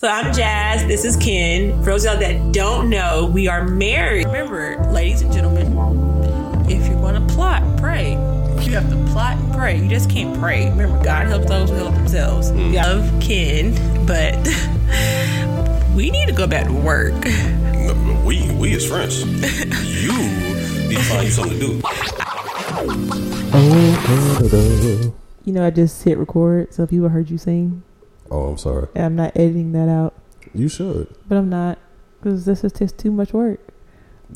So I'm Jazz. This is Ken. For those of y'all that don't know, we are married. Remember, ladies and gentlemen, if you're going to plot, pray. You have to plot and pray. You just can't pray. Remember, God helps those who help themselves. Mm. We love Ken, but we need to go back to work. No, no, we we is friends. you need to find you something to do. You know, I just hit record, so if people heard you sing, Oh, I'm sorry. and I'm not editing that out. You should. But I'm not, because this is just too much work.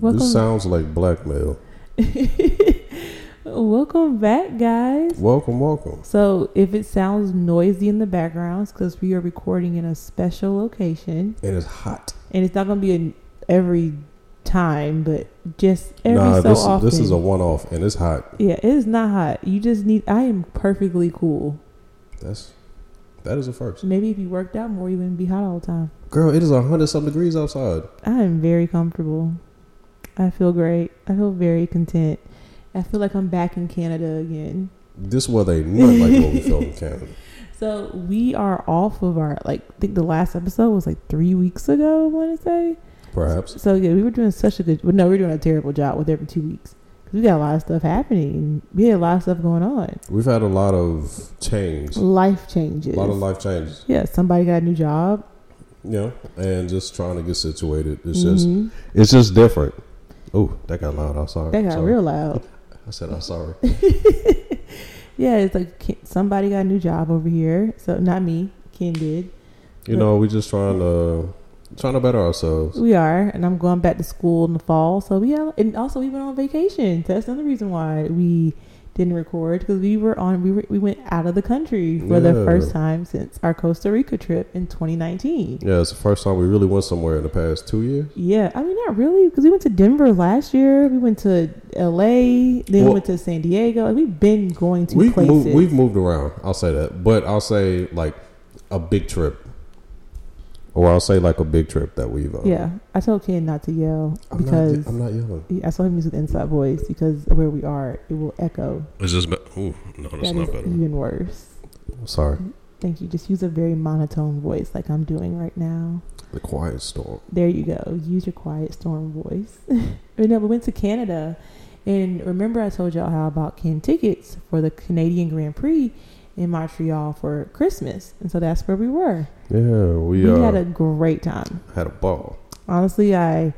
Welcome, This sounds like blackmail. welcome back, guys. Welcome, welcome. So, if it sounds noisy in the backgrounds, because we are recording in a special location, And it's hot. and it's not going to be an every time, but just every nah, so this often. this is a one off, and it's hot. yeah, it is not hot. You just need. I am perfectly cool. That's that is a first. Maybe if you worked out more, you wouldn't be hot all the time. Girl, it is a hundred some degrees outside. I am very comfortable. I feel great. I feel very content. I feel like I'm back in Canada again. This weather ain't nothing like what we felt in Canada. So we are off of our like. I think the last episode was like three weeks ago. I want to say. Perhaps. So yeah, we were doing such a good. Well, no, we were doing a terrible job with every two weeks we got a lot of stuff happening. We had a lot of stuff going on. We've had a lot of change. Life changes. A lot of life changes. Yeah, somebody got a new job. Yeah, and just trying to get situated. It's just Mhm. it's just different. Oh, that got loud. I'm sorry. That got Sorry. real loud. I said I'm sorry. Yeah, it's like somebody got a new job over here. So not me. Ken did. You know, we're just trying to trying to better ourselves. We are, and I'm going back to school in the fall. So we have, and also we went on vacation. So that's another reason why we didn't record because we were on. We were, we went out of the country for the first time since our Costa Rica trip in 2019. Yeah, it's the first time we really went somewhere in the past two years. Yeah, I mean not really because we went to Denver last year. We went to L.A. Then we went to San Diego. Like, we've been going to We've places. moved, we've moved around. I'll say that, but I'll say like a big trip, or I'll say like a big trip that we've. Uh, yeah, I told Ken not to yell I'm because not, I'm not yelling. I saw him use an inside voice because where we are, it will echo. It's just. Be- Ooh, no, that's That not is better. even worse. Sorry, Thank you. Just use a very monotone voice like I'm doing right now. the quiet storm. There you go. Use your quiet storm voice. but no, we went to Canada. And remember, I told y'all how about Ken tickets for the Canadian Grand Prix in Montreal for Christmas. And so that's where we were. Yeah, we, We uh, had a great time. had a ball. Honestly, I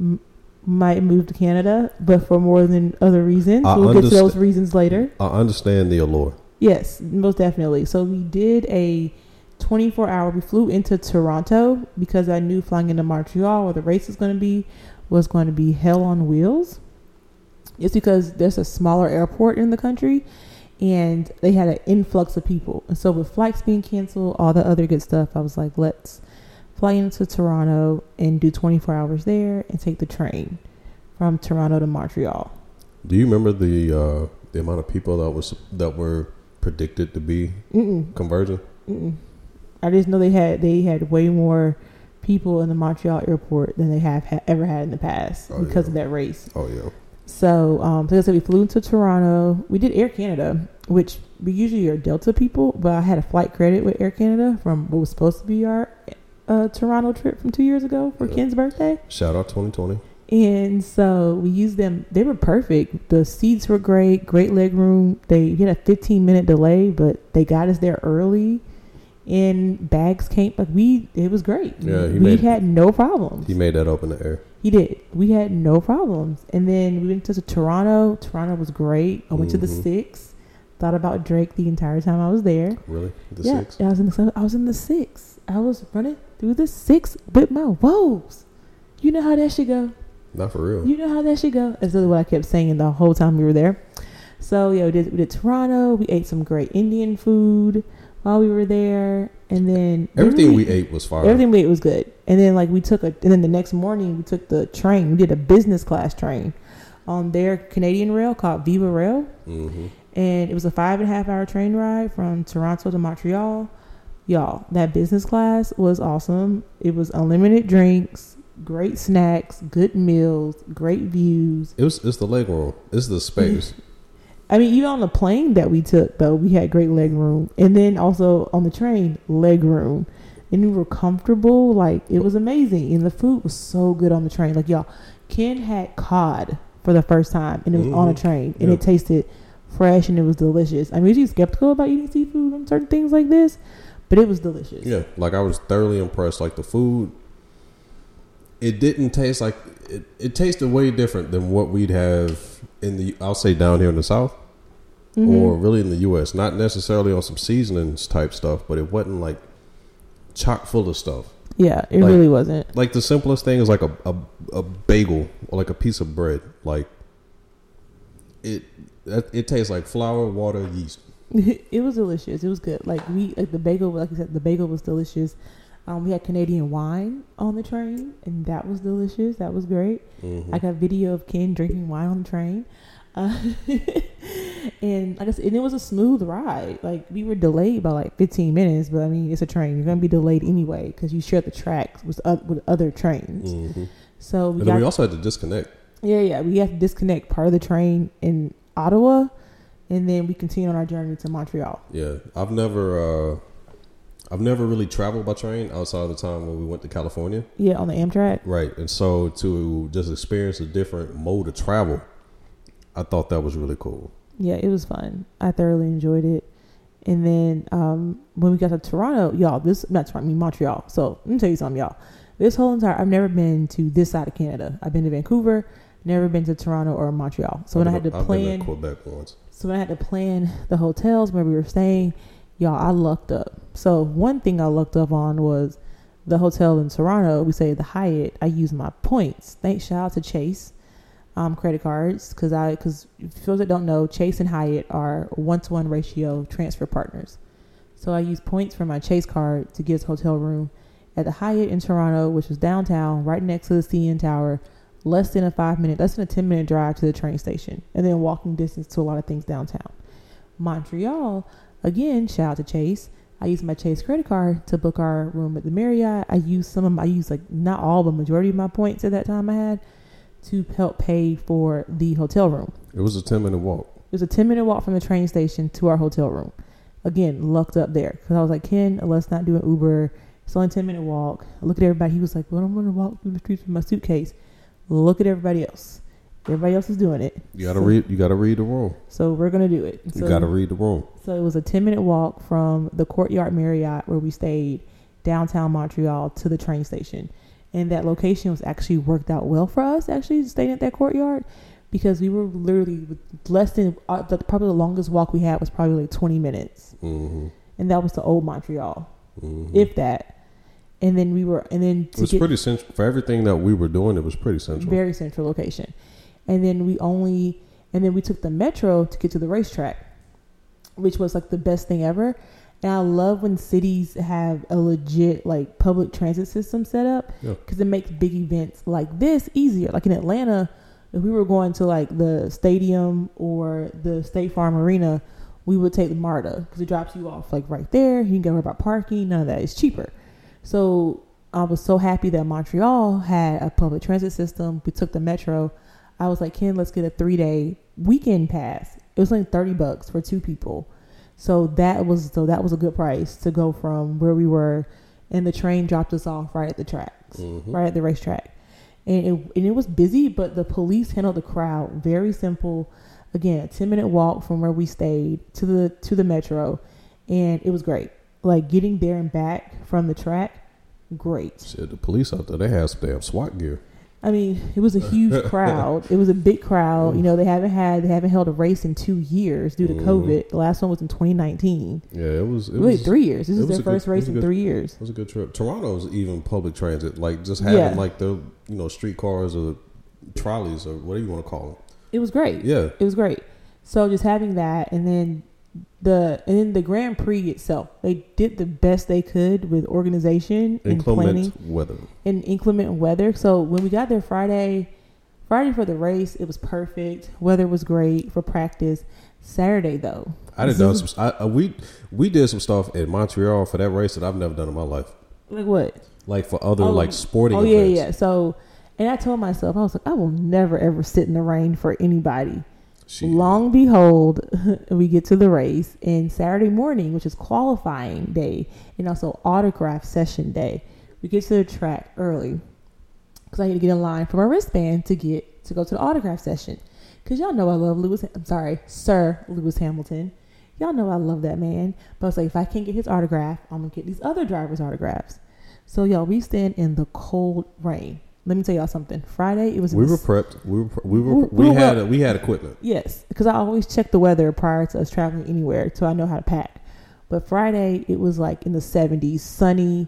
m- might move to Canada, but for more than other reasons. I we'll get to those reasons later. I understand the allure. Yes, most definitely. So we did a 24 hour. We flew into Toronto because I knew flying into Montreal, where the race is going to be, was going to be hell on wheels. It's because there's a smaller airport in the country, and they had an influx of people. And so with flights being canceled, all the other good stuff, I was like, let's fly into Toronto and do 24 hours there and take the train from Toronto to Montreal. Do you remember the uh, the amount of people that was that were predicted to be Mm-mm. converging? Mm-mm. I just know they had they had way more people in the Montreal airport than they have ha- ever had in the past Oh, because yeah. of that race. Oh yeah. So, um, so like I said, we flew into Toronto. We did Air Canada, which we usually are Delta people, but I had a flight credit with Air Canada from what was supposed to be our uh, Toronto trip from two years ago for Yeah. Ken's birthday. Shout out 2020. And so we used them. They were perfect. The seats were great, great leg room. They had a 15 minute delay, but they got us there early. And bags came like we. It was great. Yeah, we made- had no problems. He made that up in the air. He did. We had no problems. And then we went to Toronto. Toronto was great. I went to the Mhm. six. Thought about Drake the entire time I was there. Really? The yeah, six? I was in the I was in the six. I was running through the six with my woes. You know how that should go. Not for real. You know how that should go. That's really what I kept saying the whole time we were there. So yeah, we did, we did Toronto. We ate some great Indian food while we were there, and then Everything then we ate was fire. everything we ate was good. And then like we took a, and then the next morning we took the train. We did a business class train on their Canadian rail called VIA Rail, hmm and it was a five and a half hour train ride from Toronto to Montreal. Y'all, that business class was awesome. It was unlimited drinks, great snacks, good meals, great views. It was. It's the leg room. It's the space. I mean, even on the plane that we took, though, we had great leg room, and then also on the train, leg room. and we were comfortable. Like it was amazing, and the food was so good on the train. Like y'all, Ken had cod for the first time, and it was on a Mhm. train, and Yeah. it tasted fresh and it was delicious. I'm usually skeptical about eating seafood on certain things like this, but it was delicious. Yeah, like I was thoroughly impressed. Like the food, it didn't taste like it. It tasted way different than what we'd have in the. I'll say down here in the south, Mhm. or really in the U.S. Not necessarily on some seasonings type stuff, but it wasn't like chock full of stuff. yeah, it like- really wasn't. Like the simplest thing is like a a, a bagel or like a piece of bread. Like it, that- it tastes like flour, water, yeast. it was delicious. It was good. Like we, like the bagel, like I said, the bagel was delicious. Um, we had Canadian wine on the train, and that was delicious. That was great. Mhm. I got video of Ken drinking wine on the train, uh, and like I said, and it was a smooth ride. Like we were delayed by like 15 minutes, but I mean, it's a train. You're gonna be delayed anyway because you share the tracks with oth- with other trains. Mhm. So we And got then we also had to disconnect. yeah, yeah. We had to disconnect part of the train in Ottawa, and then we continued on our journey to Montreal. Yeah, I've never, uh, I've never really traveled by train outside of the time when we went to California. Yeah, on the Amtrak. Right, and so to just experience a different mode of travel, I thought that was really cool. Yeah, it was fun. I thoroughly enjoyed it. And then um, when we got to Toronto, y'all, this not Toronto, I mean Montreal. So let me tell you something, y'all. This whole entire I've never been to this side of Canada. I've been to Vancouver, never been to Toronto or Montreal. So when I I've had to I've been plan, Quebec once. so when I had to plan the hotels where we were staying, y'all, I lucked up. So one thing I lucked up on was the hotel in Toronto. We say the Hyatt. I used my points. Thanks, shout out to Chase, um, credit cards, because I because for those that don't know, Chase and Hyatt are one to one ratio transfer partners. So I used points from my Chase card to get a hotel room at the Hyatt in Toronto, which was downtown, right next to the CN Tower, less than a five minute, less than a 10 minute drive to the train station, and then walking distance to a lot of things downtown. Montreal, again, shout out to Chase. I used my Chase credit card to book our room at the Marriott. I used some of my, I used like not all, but majority of my points at that time I had to help pay for the hotel room. It was a ten minute walk. It was a 10 minute walk from the train station to our hotel room. Again, lucked up there because I was like, Ken, let's not do an Uber. It's only a 10 minute walk. I look at everybody. He was like, Well, I'm going to walk through the streets with my suitcase. Look at everybody else. Everybody else is doing it. You gotta So- read. You gotta read the room. So we're going to do it. You gotta read the room. so it was a 10 minute walk from the Courtyard Marriott where we stayed downtown Montreal to the train station. And that location was actually worked out well for us, actually, staying at that courtyard because we were literally less than uh, the, probably the longest walk we had was probably like 20 minutes. hmm And that was to old Montreal, hmm if that. And then we were, and then it was get pretty central for everything that we were doing. It was pretty central. very central location. And then we only, and then we took the metro to get to the racetrack, which was like the best thing ever. And I love when cities have a legit like public transit system set up Yeah. because it makes big events like this easier. Like in Atlanta, if we were going to like the stadium or the State Farm Arena, we would take the MARTA because it drops you off like right there. You can get worry about parking. None of that. It's cheaper. So I was so happy that Montreal had a public transit system. We took the metro. I was like, Ken, let's get a three day weekend pass. It was only thirty bucks for two people. So that was so that was a good price to go from where we were, and the train dropped us off right at the tracks, Mhm. right at the racetrack, and it and it was busy, but the police handled the crowd very simple. Again, a ten minute walk from where we stayed to the to the metro, and it was great. Like getting there and back from the track, great. Said the police out there, they had some damn SWAT gear. I mean, it was a huge crowd. It was a big crowd. You know, they haven't had they haven't held a race in two years due to Mhm. COVID. The last one was in 2019. Yeah, it was. It Wait, was three years. This is their a good- first race in good- three years. It was a good trip. Toronto's even public transit, like just having Yeah. like the you know streetcars or trolleys or whatever you want to call It was great. Yeah, It was great. So just having that, and then the and then the Grand Prix itself, they did the best they could with organization and planning inclement weather. and inclement weather. So when we got there Friday, Friday for the race, it was perfect. Weather was great for practice. Saturday though, I did done some. I, I, we we did some stuff in Montreal for that race that I've never done in my life. like what? Like for other Oh, like sporting. Oh yeah, events. yeah. So, and I told myself, I was like, I will never ever sit in the rain for anybody. She, Long behold, we get to the race, and Saturday morning, which is qualifying day, and also autograph session day, we get to the track early because I need to get in line for my wristband to get to go to the autograph session. Because y'all know I love Lewis. I'm sorry, Sir Lewis Hamilton. Y'all know I love that man. But I was like, if I can't get his autograph, I'm gonna get these other drivers' autographs. So y'all, we stand in the cold rain. Let me tell y'all something. Friday, it was we were prepped. We were we were We- we, we had were- a, we had equipment. Yes, because I always check the weather prior to us traveling anywhere, so I know how to pack. But Friday, it was like in the 70s, sunny,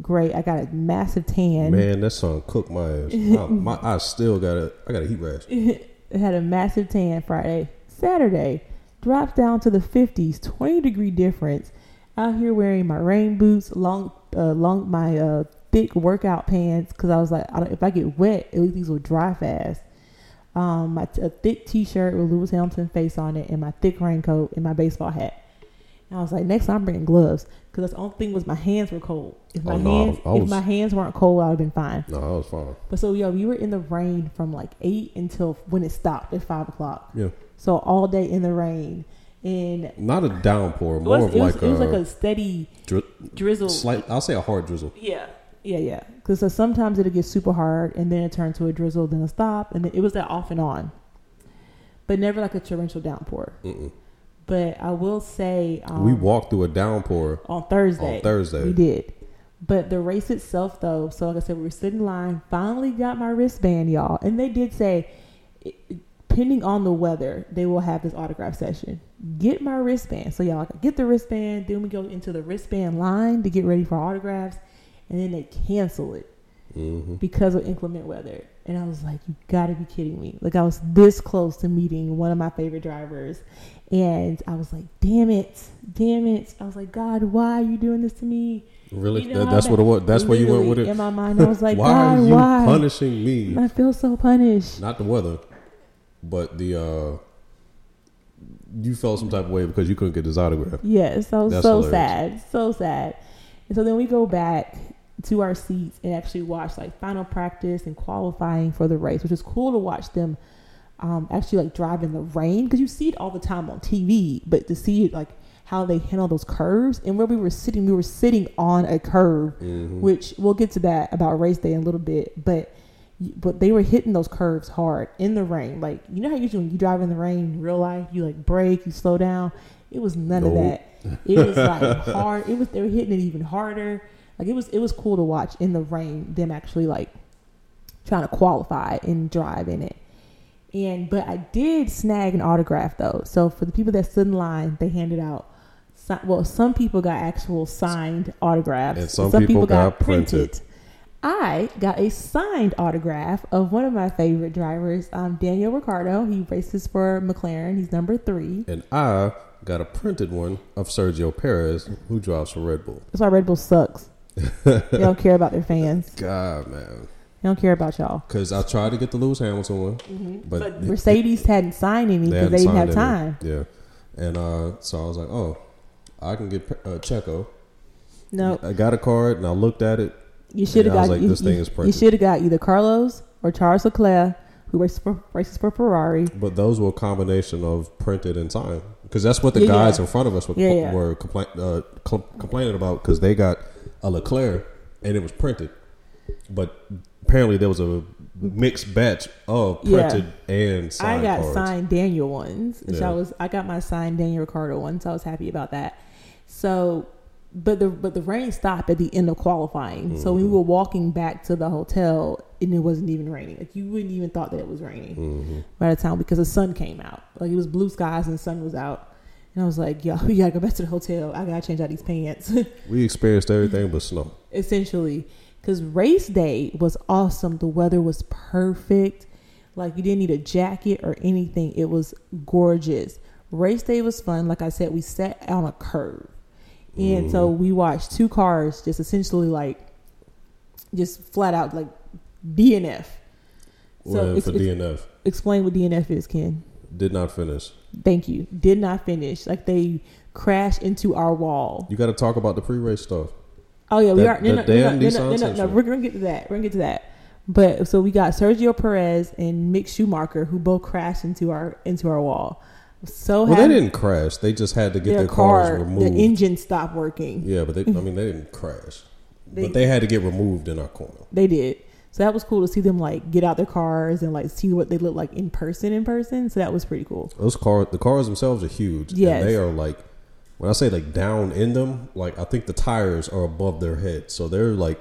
great. I got a massive tan. Man, that song cooked my ass. my, my I still got a I got a heat rash. It had a massive tan Friday. Saturday drops down to the 50s, 20 degree difference. Out here wearing my rain boots, long, uh, long my uh, thick workout pants because I was like, I don't, if I get wet, at least these will dry fast. Um, my t- a thick T-shirt with Lewis Hamilton face on it, and my thick raincoat and my baseball hat. And I was like, next time I'm bringing gloves because that's the only thing was my hands were cold. If my Oh, no, hands, was- I was- if my hands weren't cold, I'd have been fine. No, I was fine. But so yeah, we were in the rain from like eight until when it stopped at five o'clock. Yeah, So all day in the rain, and not a downpour, was, more it of was, like it was a, like a steady dri- drizzle. slight. I'll say a hard drizzle. Yeah, yeah, yeah. Because sometimes it'll get super hard, and then it turns to a drizzle, then a stop, and then it was that off and on. But never like a torrential downpour. Mm-mm. But I will say, um, we walked through a downpour. on Thursday. On Thursday. We did. But the race itself, though, so like I said, we were sitting in line, finally got my wristband, y'all. And they did say, depending on the weather, they will have this autograph session. Get my wristband. So, y'all, get the wristband. Then we go into the wristband line to get ready for autographs. And then they cancel it hmm because of inclement weather. And I was like, you gotta be kidding me. Like, I was this close to meeting one of my favorite drivers. And I was like, damn it, damn it. I was like, God, why are you doing this to me? Really, You know That- that's what it was. That's where you went with it. In my mind, I was like, why God, are you why? punishing me? I feel so punished. Not the weather, but the uh you felt some type of way because you couldn't get his autograph. Yes, I was That's so hilarious. sad, so sad. And so then we go back to our seats and actually watch like final practice and qualifying for the race, which is cool to watch them um, actually like drive in the rain because you see it all the time on TV, but to see it like how they handle those curves and where we were sitting, we were sitting on a curve, Mhm. which we'll get to that about race day in a little bit, but. But they were hitting those curves hard in the rain. Like you know how usually when you drive in the rain in real life, you like brake, you slow down. It was none of that. It was like hard. It was they were hitting it even harder. Like it was it was cool to watch in the rain them actually like trying to qualify and drive in it. And but I did snag an autograph though. So for the people that stood in line, they handed out. Well, some people got actual signed autographs, And some people got printed. I got a signed autograph of one of my favorite drivers, um, Daniel Ricciardo. He races for McLaren. He's number three. And I got a printed one of Sergio Perez, who drives for Red Bull. That's why Red Bull sucks. They don't care about their fans. God, man. They don't care about y'all. Because I tried to get the Lewis Hamilton one, but, But Mercedes hadn't signed any because they, didn't have time. any. Yeah. And uh, so I was like, oh, I can get uh, Checo. No, I got a card and I looked at it. you should have And I was got. like, you, this thing you- is you should have got either Carlos or Charles Leclerc, who races for, races for Ferrari. But those were a combination of printed and signed. Because that's what the Yeah, guys yeah. in front of us were, Yeah, were complain, uh, com- complaining about because they got a Leclerc and it was printed. But apparently there was a mixed batch of Yeah. printed and signed I got cards. signed Daniel ones, which Yeah. I was. I got my signed Daniel Ricciardo one, so I was happy about that. So, but the but the rain stopped at the end of qualifying. So Mm-hmm. we were walking back to the hotel, and it wasn't even raining. Like you wouldn't even thought that it was raining Mm-hmm. by the time because the sun came out. Like it was blue skies and the sun was out. And I was like, yo, we gotta go back to the hotel. I gotta change out these pants. We experienced everything but snow. essentially. Because race day was awesome. The weather was perfect. Like you didn't need a jacket or anything. It was gorgeous. Race day was fun. Like i said we sat on a curve. And so mm-hmm. we watched two cars just essentially like just flat out like dnf Well, it's- for DNF. explain what dnf is ken Did not finish. thank you did not finish like they crashed into our wall You got to talk about the pre race stuff. Oh yeah, we That- are. No, no, damn no, no, no, no, no, We're gonna get to that. We're gonna get to that. But so we got Sergio Perez and Mick Schumacher who both crashed into our into our wall. So Well, happy- they didn't crash. They just had to get their their, car, cars removed. the engine stopped working. yeah, but they, I mean, they didn't crash. They- but they had to get removed in our corner. They did. So that was cool to see them like get out their cars and like see what they look like in person in person. So that was pretty cool. Those cars, the cars themselves are huge. Yes. And they are like, when I say like down in them, like I think the tires are above their head, so they're like,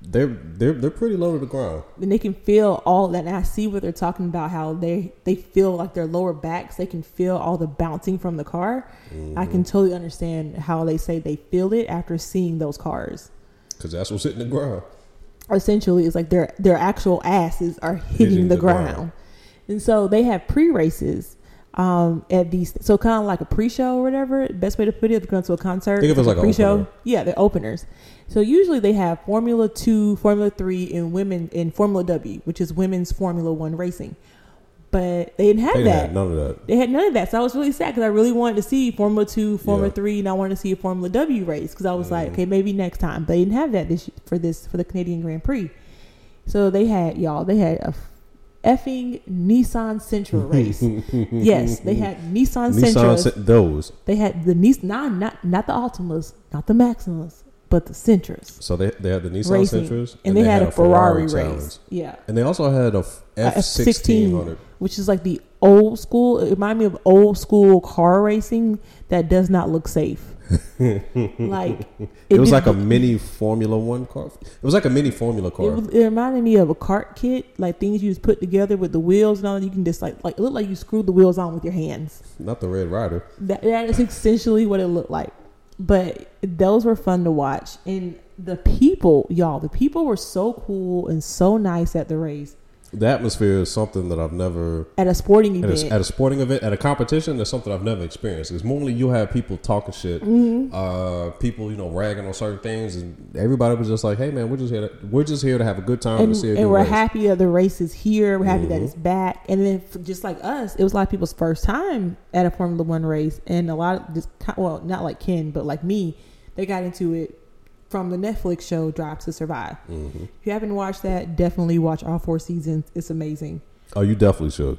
they're they're they're pretty low to the ground. And they can feel all that. And I see what they're talking about how they they feel like their lower backs. They can feel all the bouncing from the car. I can mm-hmm. totally understand how they say they feel it after seeing those cars. Because that's what's hitting the ground. Essentially it's like their their actual asses are hitting, Hitting the, the ground. ground. and so they have pre races um at these so kind of like a pre-show or whatever best way to put it if you're going to a concert Think of it like an pre-show opener. yeah they're openers so usually they have formula 2 formula 3 and women in formula w which is women's formula 1 racing but they didn't have They didn't that have none of that. they had none of that. So I was really sad because I really wanted to see Formula Two, Formula Yeah. Three, and I wanted to see a Formula W race because I was like, Mhm. okay, maybe next time. But they didn't have that this for this for the Canadian Grand Prix. So they had y'all. They had a effing Nissan Sentra race. yes, they had Nissan, Nissan Sentras. sent those, they had the Nissan, not not not the Altimas, not the Maximas, but the Sentras so they they had the Nissan racing, Sentras, and, they, had, a Ferrari, challenge. race. Yeah, and they also had a F sixteen hundred. which is like the old school. It reminded me of old school car racing that does not look safe. like It was did- like a mini Formula One car. It was like a mini Formula It, car. was, it reminded me of a cart kit, like things you just put together with the wheels and all. You can just like like it looked like you screwed the wheels on with your hands. Not the Red Rider. That that is essentially what it looked like. But those were fun to watch, and the people, y'all, the people were so cool and so nice at the race. The atmosphere is something that I've never At a sporting at event, a, at a sporting event at a competition. That's something I've never experienced. Because normally you have people talking shit, Mm-hmm. uh, people you know ragging on certain things, and everybody was just like, "Hey man, we're just here. To, we're just here to have a good time and, to see a and we're race." happy that the race is here. We're happy that Mhm. it's back. And then just like us, it was a lot of people's first time at a Formula One race, and a lot of just well, not like Ken, but like me, they got into it from the Netflix show Drive to Survive. Mhm. If you haven't watched that, definitely watch all four seasons. It's amazing. Oh, you definitely should.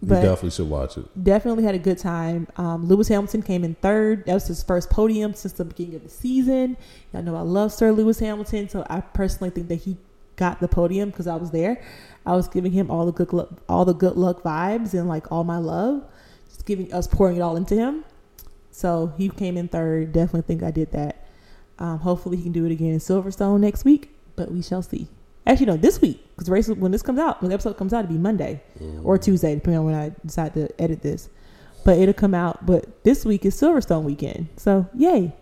You definitely should watch it. Definitely had a good time. Um, Lewis Hamilton came in third. That was his first podium since the beginning of the season. Y'all know I love Sir Lewis Hamilton, so I personally think that he got the podium because I was there. I was giving him all the good luck, all the good luck vibes and like all my love, just giving us pouring it all into him. So he came in third. Definitely think I did that. Um, hopefully he can do it again in Silverstone next week, but we shall see. Actually, no, this week because race when this comes out, when the episode comes out, it'll be Monday or Tuesday, depending on when I decide to edit this. But it'll come out. But this week is Silverstone weekend, so yay!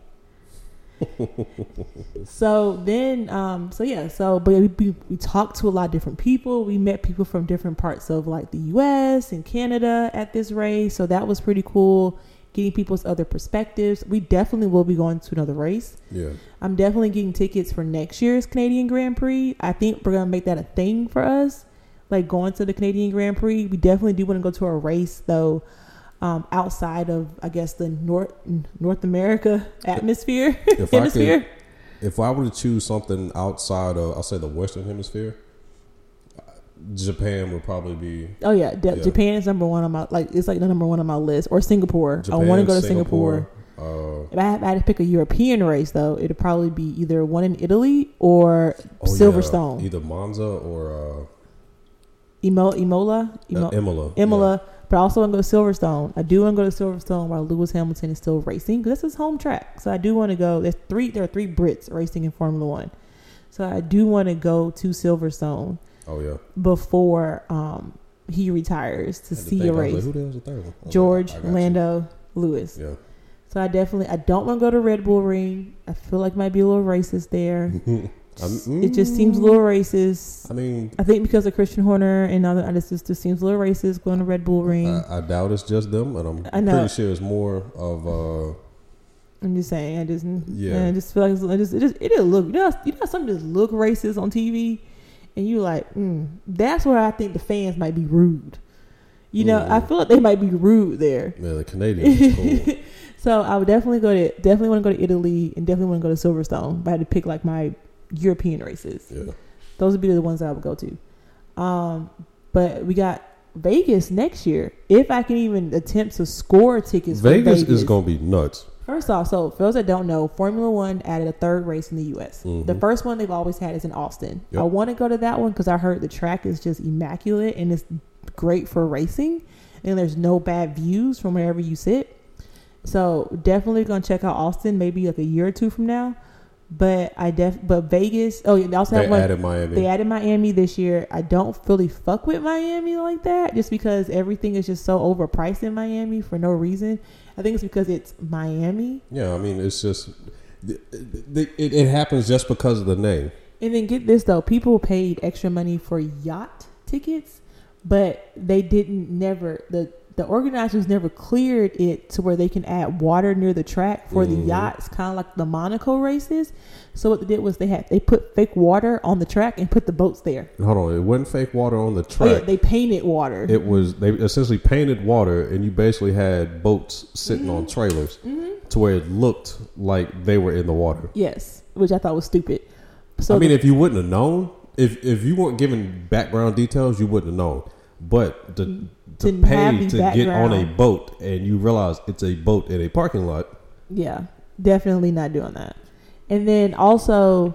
so then, um, so yeah, so but we, we we talked to a lot of different people. We met people from different parts of like the U.S. and Canada at this race, so that was pretty cool. Getting people's other perspectives. We definitely will be going to another race. Yeah. I'm definitely getting tickets for next year's Canadian Grand Prix. I think we're gonna make that a thing for us, like going to the Canadian Grand Prix. We definitely do want to go to a race though, um, outside of I guess the North North America atmosphere If I hemisphere. could, if I were to choose something outside of, I'll say the Western Hemisphere, Japan would probably be. Oh yeah, de- Yeah. Japan is number one on my like it's like the number one on my list or Singapore. Japan, I want to go to Singapore. Uh, If I had, I had to pick a European race though, it'd probably be either one in Italy or oh, yeah, Silverstone, either Monza or Imo, Imola, uh, Imo, Imola. Imola. But I also want to go to Silverstone. I do want to go to Silverstone while Lewis Hamilton is still racing because that's his home track. So I do want to go. There's three. There are three Brits racing in Formula One. So I do want to go to Silverstone Yeah. Oh yeah. before um, he retires to see think, a I race. Like, Who the hell's the third one? I was George, I you. Lando, Lewis. Yeah. So I definitely I don't want to go to Red Bull Ring. I feel like might be a little racist there. I'm- it just seems a little racist. I mean, I think because of Christian Horner and other artists, it just seems a little racist going to Red Bull Ring. I, I doubt it's just them, and I'm I know. pretty sure it's more of. uh I'm just saying. I just yeah. I just feel like it's, it just it just it didn't look. You know, you know, some just look racist on TV, and you like, mm, that's where I think the fans might be rude. You know, I Mhm. feel like they might be rude there. Yeah, the Canadians is cool. so I would definitely go to definitely want to go to Italy and definitely want to go to Silverstone. But I had to pick like my European races. Yeah. Those would be the ones that I would go to. Um, but we got Vegas next year. If I can even attempt to score tickets, Vegas, Vegas is going to be nuts. First off, so for those that don't know, Formula One added a third race in the U.S. Mhm. The first one they've always had is in Austin. Yep. I want to go to that one because I heard the track is just immaculate and it's great for racing, and there's no bad views from wherever you sit. So definitely gonna check out Austin, maybe like a year or two from now. But I def but Vegas. Oh, yeah, they also They have one. added Miami. They added Miami this year. I don't really fuck with Miami like that, just because everything is just so overpriced in Miami for no reason. I think it's because it's Miami. yeah, I mean, it's just it, it, it happens just because of the name. And then get this though, people paid extra money for yacht tickets, but they didn't never the the organizers never cleared it to where they can add water near the track for the Mhm. yachts, kind of like the Monaco races. So what they did was they had they put fake water on the track and put the boats there. Hold on, it wasn't fake water on the Oh, yeah, track. they painted water. it was they essentially painted water, and you basically had boats sitting on trailers Mm-hmm. to where it looked like they were in the water. yes, which I thought was stupid. So I mean, the- if you wouldn't have known, if if you weren't given background details, you wouldn't have known. But to to pay to get on a boat and you realize it's a boat in a parking lot, Yeah, definitely not doing that. And then also,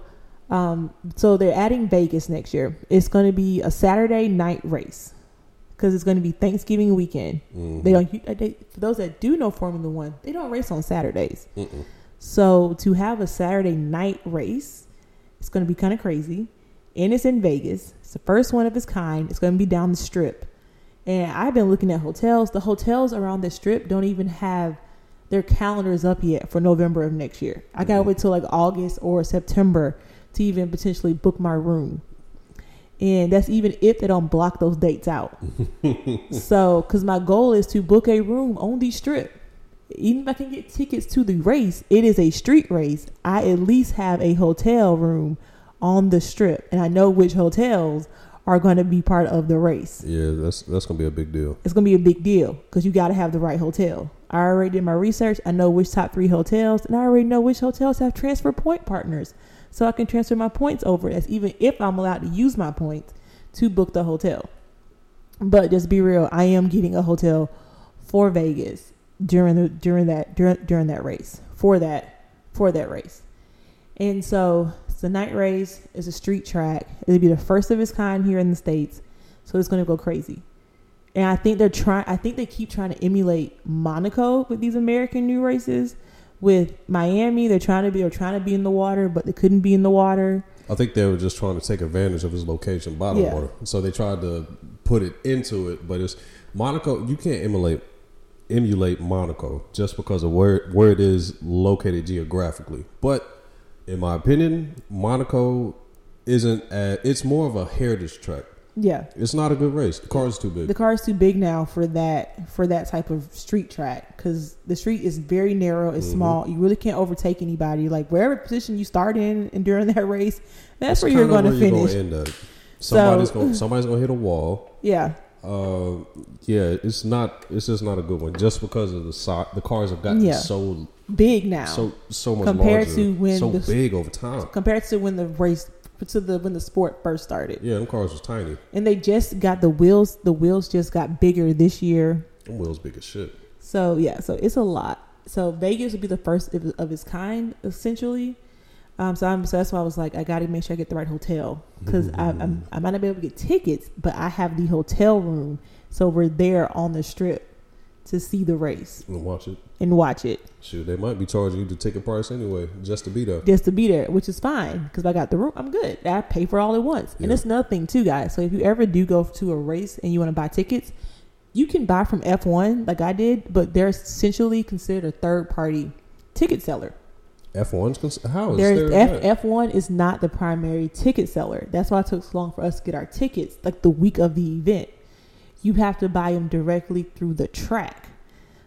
um, so they're adding Vegas next year. It's going to be a Saturday night race because it's going to be Thanksgiving weekend. Mhm. They don't. They, for those that do know Formula One, they don't race on Saturdays. Mm-mm. So to have a Saturday night race, it's going to be kind of crazy, and it's in Vegas. It's the first one of its kind. It's going to be down the strip, and I've been looking at hotels. The hotels around the strip don't even have their calendars up yet for November of next year. I gotta mm-hmm. wait till like August or September to even potentially book my room. And that's even if they don't block those dates out. so, because my goal is to book a room on the strip. Even if I can get tickets to the race, it is a street race. I at least have a hotel room on the strip, and I know which hotels are going to be part of the race. yeah, that's that's gonna be a big deal. It's going to be a big deal because you got to have the right hotel. I already did my research. I know which top three hotels, and I already know which hotels have transfer point partners, so I can transfer my points over. As even if I'm allowed to use my points to book the hotel. But just be real, I am getting a hotel for Vegas during the during that during during that race for that for that race. And so it's a night race. It's a street track. It'll be the first of its kind here in the states. So it's going to go crazy. And I think they're trying. I think they keep trying to emulate Monaco with these American new races. With Miami, they're trying to be or trying to be in the water, but they couldn't be in the water. I think they were just trying to take advantage of his location bottom Yeah. water, so they tried to put it into it. But it's Monaco. You can't emulate emulate Monaco just because of where where it is located geographically. But in my opinion, Monaco isn't. A, it's more of a heritage track. Yeah, It's not a good race. The car is too big. the car is too big now for that for that type of street track because the street is very narrow. It's Mhm. small. You really can't overtake anybody. Like wherever position you start in and during that race, that's, where you're going to you're finish. end up. Somebody's So- going. Somebody's going to hit a wall. yeah, Uh, yeah, it's not. It's just not a good one. Just because of the size, the cars have gotten Yeah. so big now so so much Compared larger, to when so the- big over time. compared to when the race to the when the sport first started. Yeah, them cars was tiny. And they just got the wheels. The wheels just got bigger this year. Them wheels big as shit. So yeah, so it's a lot. So Vegas would be the first of, its kind, essentially. Um, so, I'm, so that's why I was like, I got to make sure I get the right hotel because I, I'm, I might not be able to get tickets, but I have the hotel room, so we're there on the strip to see the race And watch it. and watch it, Shoot, they might be charging you the ticket price anyway, just to be there. just to be there, which is fine because I got the room. I'm good. I pay for all at once, and it's another thing too, guys. So if you ever do go to a race and you want to buy tickets, you can buy from F1 like I did, but they're essentially considered a third party ticket seller. F one's cons- how is There's there F? F one is not the primary ticket seller. That's why it took so long for us to get our tickets, like the week of the event. You have to buy them directly through the track.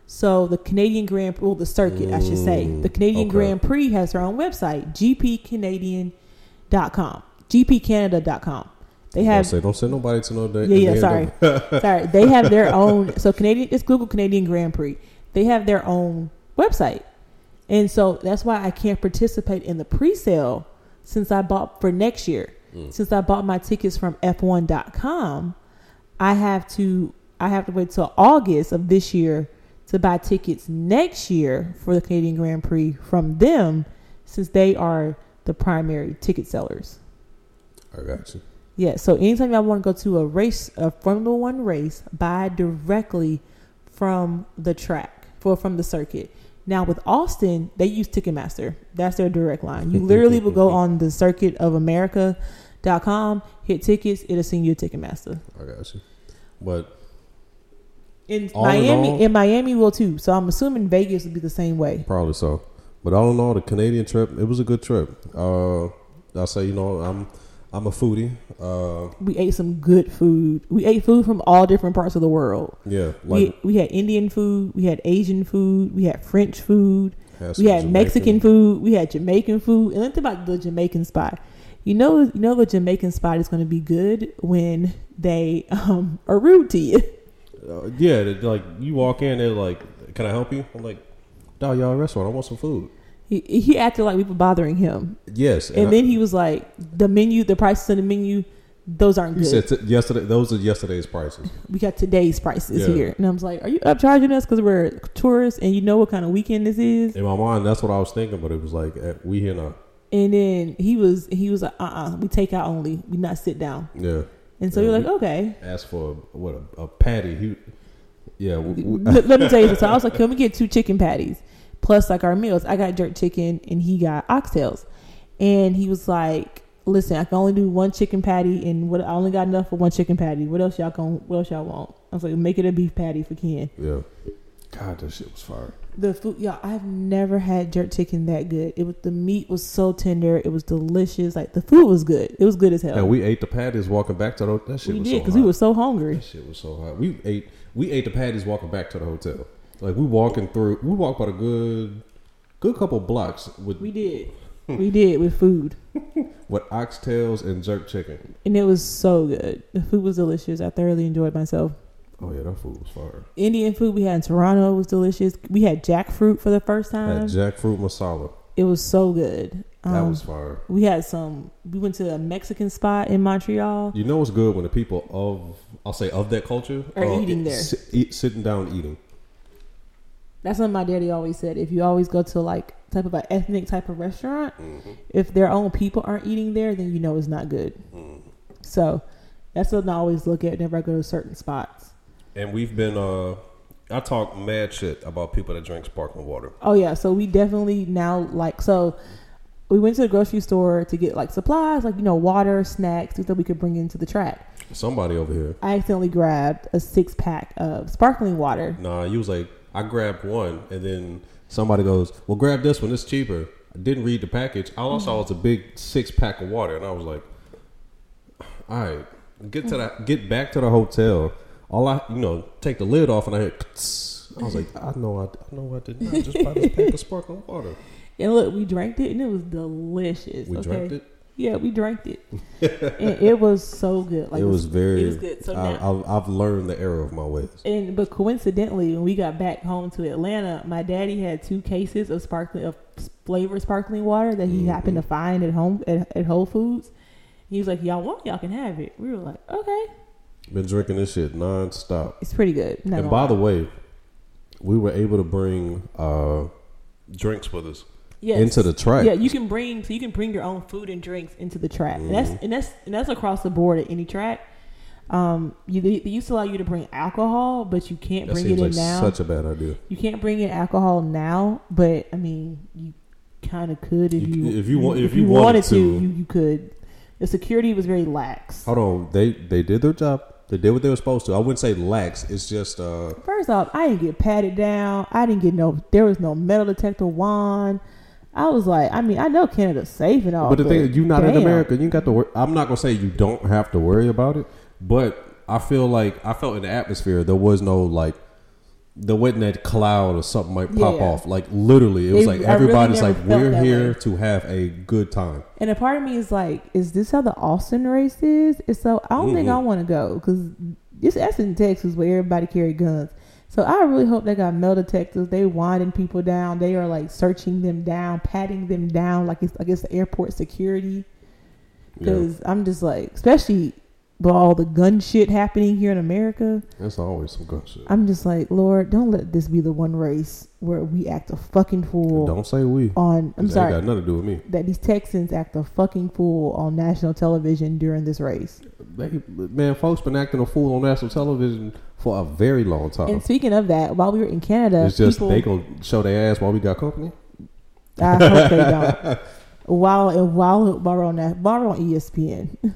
So the Canadian Grand well, the circuit, I should say. Mm, The Canadian okay. Grand Prix has their own website, gpcanadian.com, gpcanada.com. They have. Don't say don't send nobody to no day. yeah, yeah. Sorry, sorry. They have their own. So Canadian, it's Google Canadian Grand Prix. They have their own website, and so that's why I can't participate in the pre-sale since I bought for next year since I bought my tickets from F1.com, I have to I have to wait till August of this year to buy tickets next year for the Canadian Grand Prix from them, since they are the primary ticket sellers. I got you. Yeah, so anytime y'all want to go to a race, a Formula One race, buy directly from the track for from the circuit. Now with Austin, they use Ticketmaster. That's their direct line. You literally will go on the circuit of America.com, hit tickets, it'll send you a Ticketmaster. I got you. But In All in Miami, all- in Miami will too. So I'm assuming Vegas will be the same way. Probably so. But all in all, the Canadian trip, it was a good trip. Uh, I say, you know, I'm I'm a foodie. Uh, We ate some good food. We ate food from all different parts of the world. yeah, like we we had Indian food, we had Asian food, we had French food, had we had Mexican food, we had Jamaican food. And think about the Jamaican spot. You know, you know the Jamaican spot is going to be good when they um, are rude to you. Uh, yeah, like you walk in, they're like, "Can I help you?" I'm like, "Dog, y'all restaurant. I want some food." He, he acted like we were bothering him, Yes, and I- then he was like, "The menu, the prices of the menu, those aren't he good. said t- yesterday. Those are yesterday's prices. we got today's prices Yeah. here." And I was like, "Are you upcharging us because we're tourists and you know what kind of weekend this is?" In my mind, that's what I was thinking, but it was like, eh, "We here now." And then he was he was like, "Uh, uh we take out only, we not sit down." Yeah, And so Yeah, you're like, okay. Ask for what a, a patty. He, yeah, we, we, let, let me tell you this. So I was like, can we get two chicken patties plus like our meals? I got jerk chicken and he got oxtails. And he was like, listen, I can only do one chicken patty and what I only got enough for one chicken patty. What else y'all going what else y'all want? I was like, make it a beef patty if we can. yeah. God, that shit was fire. The food, y'all, I've never had jerk chicken that good. It was the meat was so tender. It was delicious. Like the food was good. It was good as hell. And we ate the patties walking back to the hotel. that shit we was did because hot. we were so hungry. That shit was so hot. We ate we ate the patties walking back to the hotel. Like we walking through we walked about a good good couple blocks with We did. we did with food. with oxtails and jerk chicken. And it was so good. The food was delicious. I thoroughly enjoyed myself. Oh yeah, that food was fire. Indian food we had in Toronto was delicious. We had jackfruit for the first That time. jackfruit masala. it was so good. That Um, was fire. we had some. We went to a Mexican spot in Montreal. You know what's good when the people of I'll say of that culture Are eating eat- there. sit- eat, sitting down eating. That's what my daddy always said. If you always go to like type of an ethnic type of restaurant, Mm-hmm. if their own people aren't eating there, then you know it's not good. Mm-hmm. So that's what I always look at whenever I go to certain spots. And we've been uh I talk mad shit about people that drink sparkling water. Oh yeah, so we definitely now like so we went to the grocery store to get like supplies, like you know, water, snacks, things that we could bring into the track. Somebody over here. I accidentally grabbed a six pack of sparkling water. Nah, you was like, I grabbed one, and then somebody goes, "Well, grab this one. It's cheaper." I didn't read the package. All I saw was a big six pack of water, and I was like, "All right, get to that. Get back to the hotel. All I, you know, take the lid off, and I heard." I was like, "I know, I, I know, I did not just buy this pack of sparkling water. And look, we drank it and it was delicious. We okay? drank it. Yeah, we drank it. and it was so good. Like it was very. It was good. So I, now, I've, I've learned the error of my ways. and but coincidentally, when we got back home to Atlanta, my daddy had two cases of sparkling of flavored sparkling water that he happened Mm-hmm. to find at home at, at Whole Foods. He was like, "Y'all want? Y'all can have it." We were like, "Okay, Been drinking this shit nonstop. it's pretty good." And by the way, we were able to bring uh, drinks with us Yes. into the track. Yeah, you can bring so you can bring your own food and drinks into the track, and that's Mm-hmm. and that's and that's across the board at any track. Um, you they, used to allow you to bring alcohol, but you can't that bring it like in now. such a bad idea. you can't bring in alcohol now, but I mean, you kind of could if You- you if you want- if if you you wanted wanted to, to. you, you could. The security was very lax. Hold on, they they did their job. They did what they were supposed to. I wouldn't say lax. It's just uh, First off, I didn't get patted down. I didn't get no. There was no metal detector wand. I was like, I mean, I know Canada's safe and all, but the thing is, you're not in. America. You got to. Wor- I'm not gonna say you don't have to worry about it, but I feel like I felt in the atmosphere there was no like. There wasn't that cloud or something might pop Yeah. off. Like literally, it was It- like I really everybody's like, we're here way. to have a good time. And a part of me is like, is this how the Austin race is? And so I don't think I mm-hmm. want to go because this that's in Texas where everybody carry guns. So I really hope they got metal detectors. They winding people down. They are like searching them down, patting them down like it's like it's the airport security. because I'm just like, especially with all the gun shit happening here in America. That's always some gun shit. I'm just like, Lord, don't let this be the one race where we act a fucking fool Don't say we. on. I'm That sorry Ain't got nothing to do with me. that these Texans act a fucking fool on national television during this race. They, man, folks been acting a fool on national television for a very long time. And speaking of that, while we were in Canada, it's just people, they gonna show their ass while we got company. I hope they don't. While and while we're on that, we're on ESPN,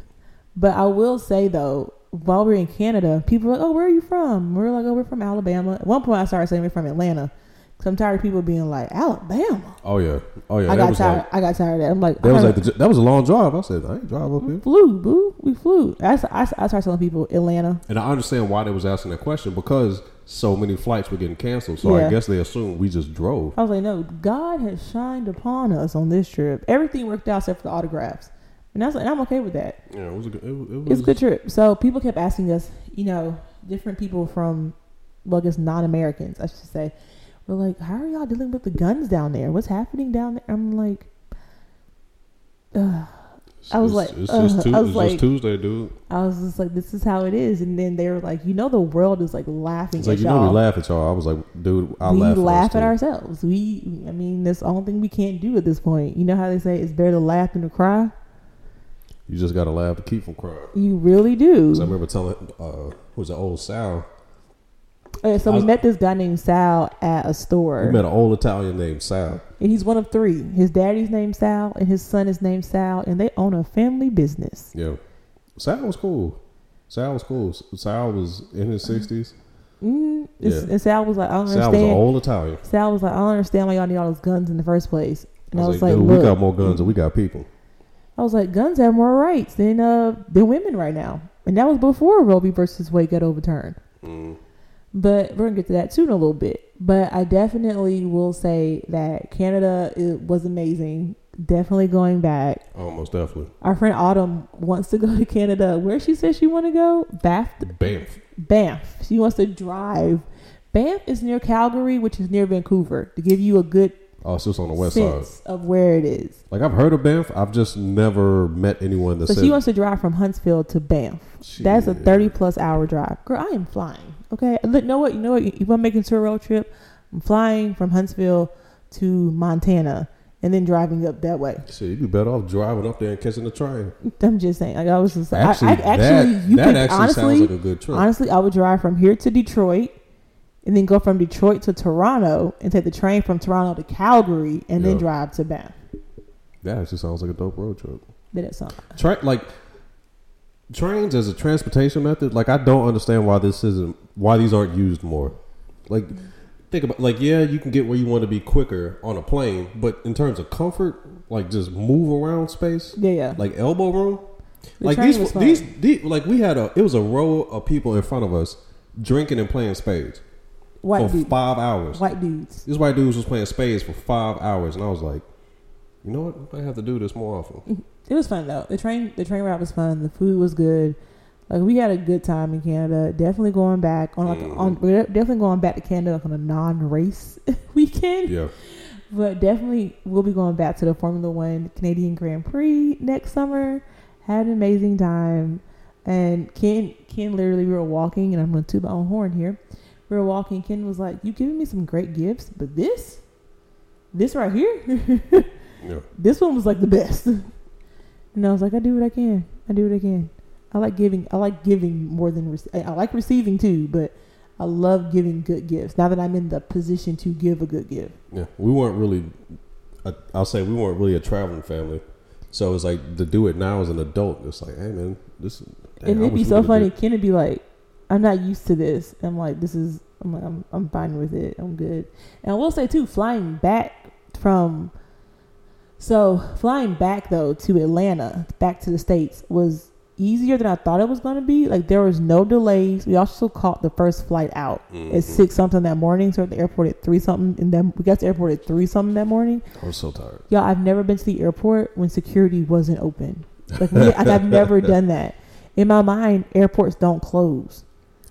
but I will say though, while we're in Canada, people are like, "Oh, where are you from?" We're like, "Oh, we're from Alabama." At one point, I started saying we're from Atlanta. Cause I'm tired of people being like Alabama. Oh yeah, oh yeah. I got tired. like I got tired of that. I'm like, that was like the, that was a long drive. I said I ain't drive up here, We flew, boo. We flew. I, I, I started telling people Atlanta. and I understand why they was asking that question because so many flights were getting canceled. So Yeah. I guess they assumed we just drove. I was like, no, God has shined upon us on this trip. Everything worked out except for the autographs. And I was, and I'm okay with that. Yeah, it was a good. It, was- it was It's a good trip. So people kept asking us, you know, different people from, well, I guess non-Americans, I should say, were like, how are y'all dealing with the guns down there? What's happening down there? I'm like, uh, I was It's- like, it's, uh, Tuesday, I was like- Tuesday, dude. I was just like, this is how it is. And then they were like, you know, the world is like laughing It's at like you y'all. know we laugh at y'all. I was like, dude, I we laugh. laugh, at, at ourselves. We, I mean, that's the only thing we can't do at this point. You know how they say it's better to laugh than to cry. You just gotta laugh to keep from crying. You really do. 'Cause I remember telling, uh, who was it, old Sal? Okay, so I we was- met this guy named Sal at a store, We met an old Italian named Sal. and he's one of three. His daddy's named Sal, and his son is named Sal, and they own a family business. Yeah, Sal was cool. Sal was cool. Sal was in his sixties. Mm, it's- Yeah. And Sal was like, I don't Sal was an understand. old Italian. Sal was like, I don't understand why y'all need all those guns in the first place. And I was, like, dude, look, we got more guns than we got people. I was like, guns have more rights than uh than women right now, and that was before Roe v. versus Wade got overturned. Mm. But we're gonna get to that too in a little bit. But I definitely will say that Canada it was amazing. Definitely going back. Almost definitely. Our friend Autumn wants to go to Canada. Where she says she want to go? Bath, Banff. Banff. She wants to drive. Banff is near Calgary, which is near Vancouver, to give you a good Oh, so it's just on the west side. sense of where it is. Like I've heard of Banff. I've just never met anyone that So said she wants to drive from Huntsville to Banff. That's a 30 plus hour drive. Girl, I am flying. Okay. Look, know what? You know what? If I'm making to a road trip, I'm flying from Huntsville to Montana and then driving up that way. So you'd be better off driving up there and catching the train. I'm just saying. Like, I was just Actually, I, I actually, that, you that could actually honestly, sounds like a good trip. honestly, I would drive from here to Detroit and then go from Detroit to Toronto and take the train from Toronto to Calgary and then drive to Banff. that actually sounds like a dope road trip. Then it's on. Tra- like trains as a transportation method, like I don't understand why this isn't why these aren't used more. Like think about like yeah, you can get where you want to be quicker on a plane, but in terms of comfort, like just move around space, Yeah, yeah. like elbow room. The like these, these these like we had a it was a row of people in front of us drinking and playing spades White for dude, five hours. white dudes. This white dudes was playing spades for five hours, and I was like, you know what? I have to do this more often. It was fun though. The train the train ride was fun. The food was good. Like we had a good time in Canada. Definitely going back on like Mhm. on we're definitely going back to Canada like on a non race weekend. Yeah. But definitely we'll be going back to the Formula One Canadian Grand Prix next summer. Had an amazing time. And Ken Ken literally we were walking and I'm gonna toot my own horn here. We were walking, Ken was like, You giving me some great gifts, but this this right here Yeah. this one was like the best. And I was like, I do what I can. I do what I can. I like giving. I like giving more than rec- I like receiving too, but I love giving good gifts. Now that I'm in the position to give a good gift, Yeah, we weren't really. I'll say we weren't really a traveling family, so it's like to do it now as an adult. It's like, hey man, this. Dang, and it'd be so funny. Ken would be like, "I'm not used to this." I'm like, "This is." I'm "I'm I'm fine with it. I'm good." And I will say too, flying back from. So flying back though to Atlanta, back to the states, was easier than I thought it was going to be. Like there was no delays. We also caught the first flight out Mhm. at six something that morning. So at the airport at three something, and then we got to the airport at three something that morning. I was so tired. Y'all, I've never been to the airport when security wasn't open. Like, we, like I've never done that. In my mind, airports don't close,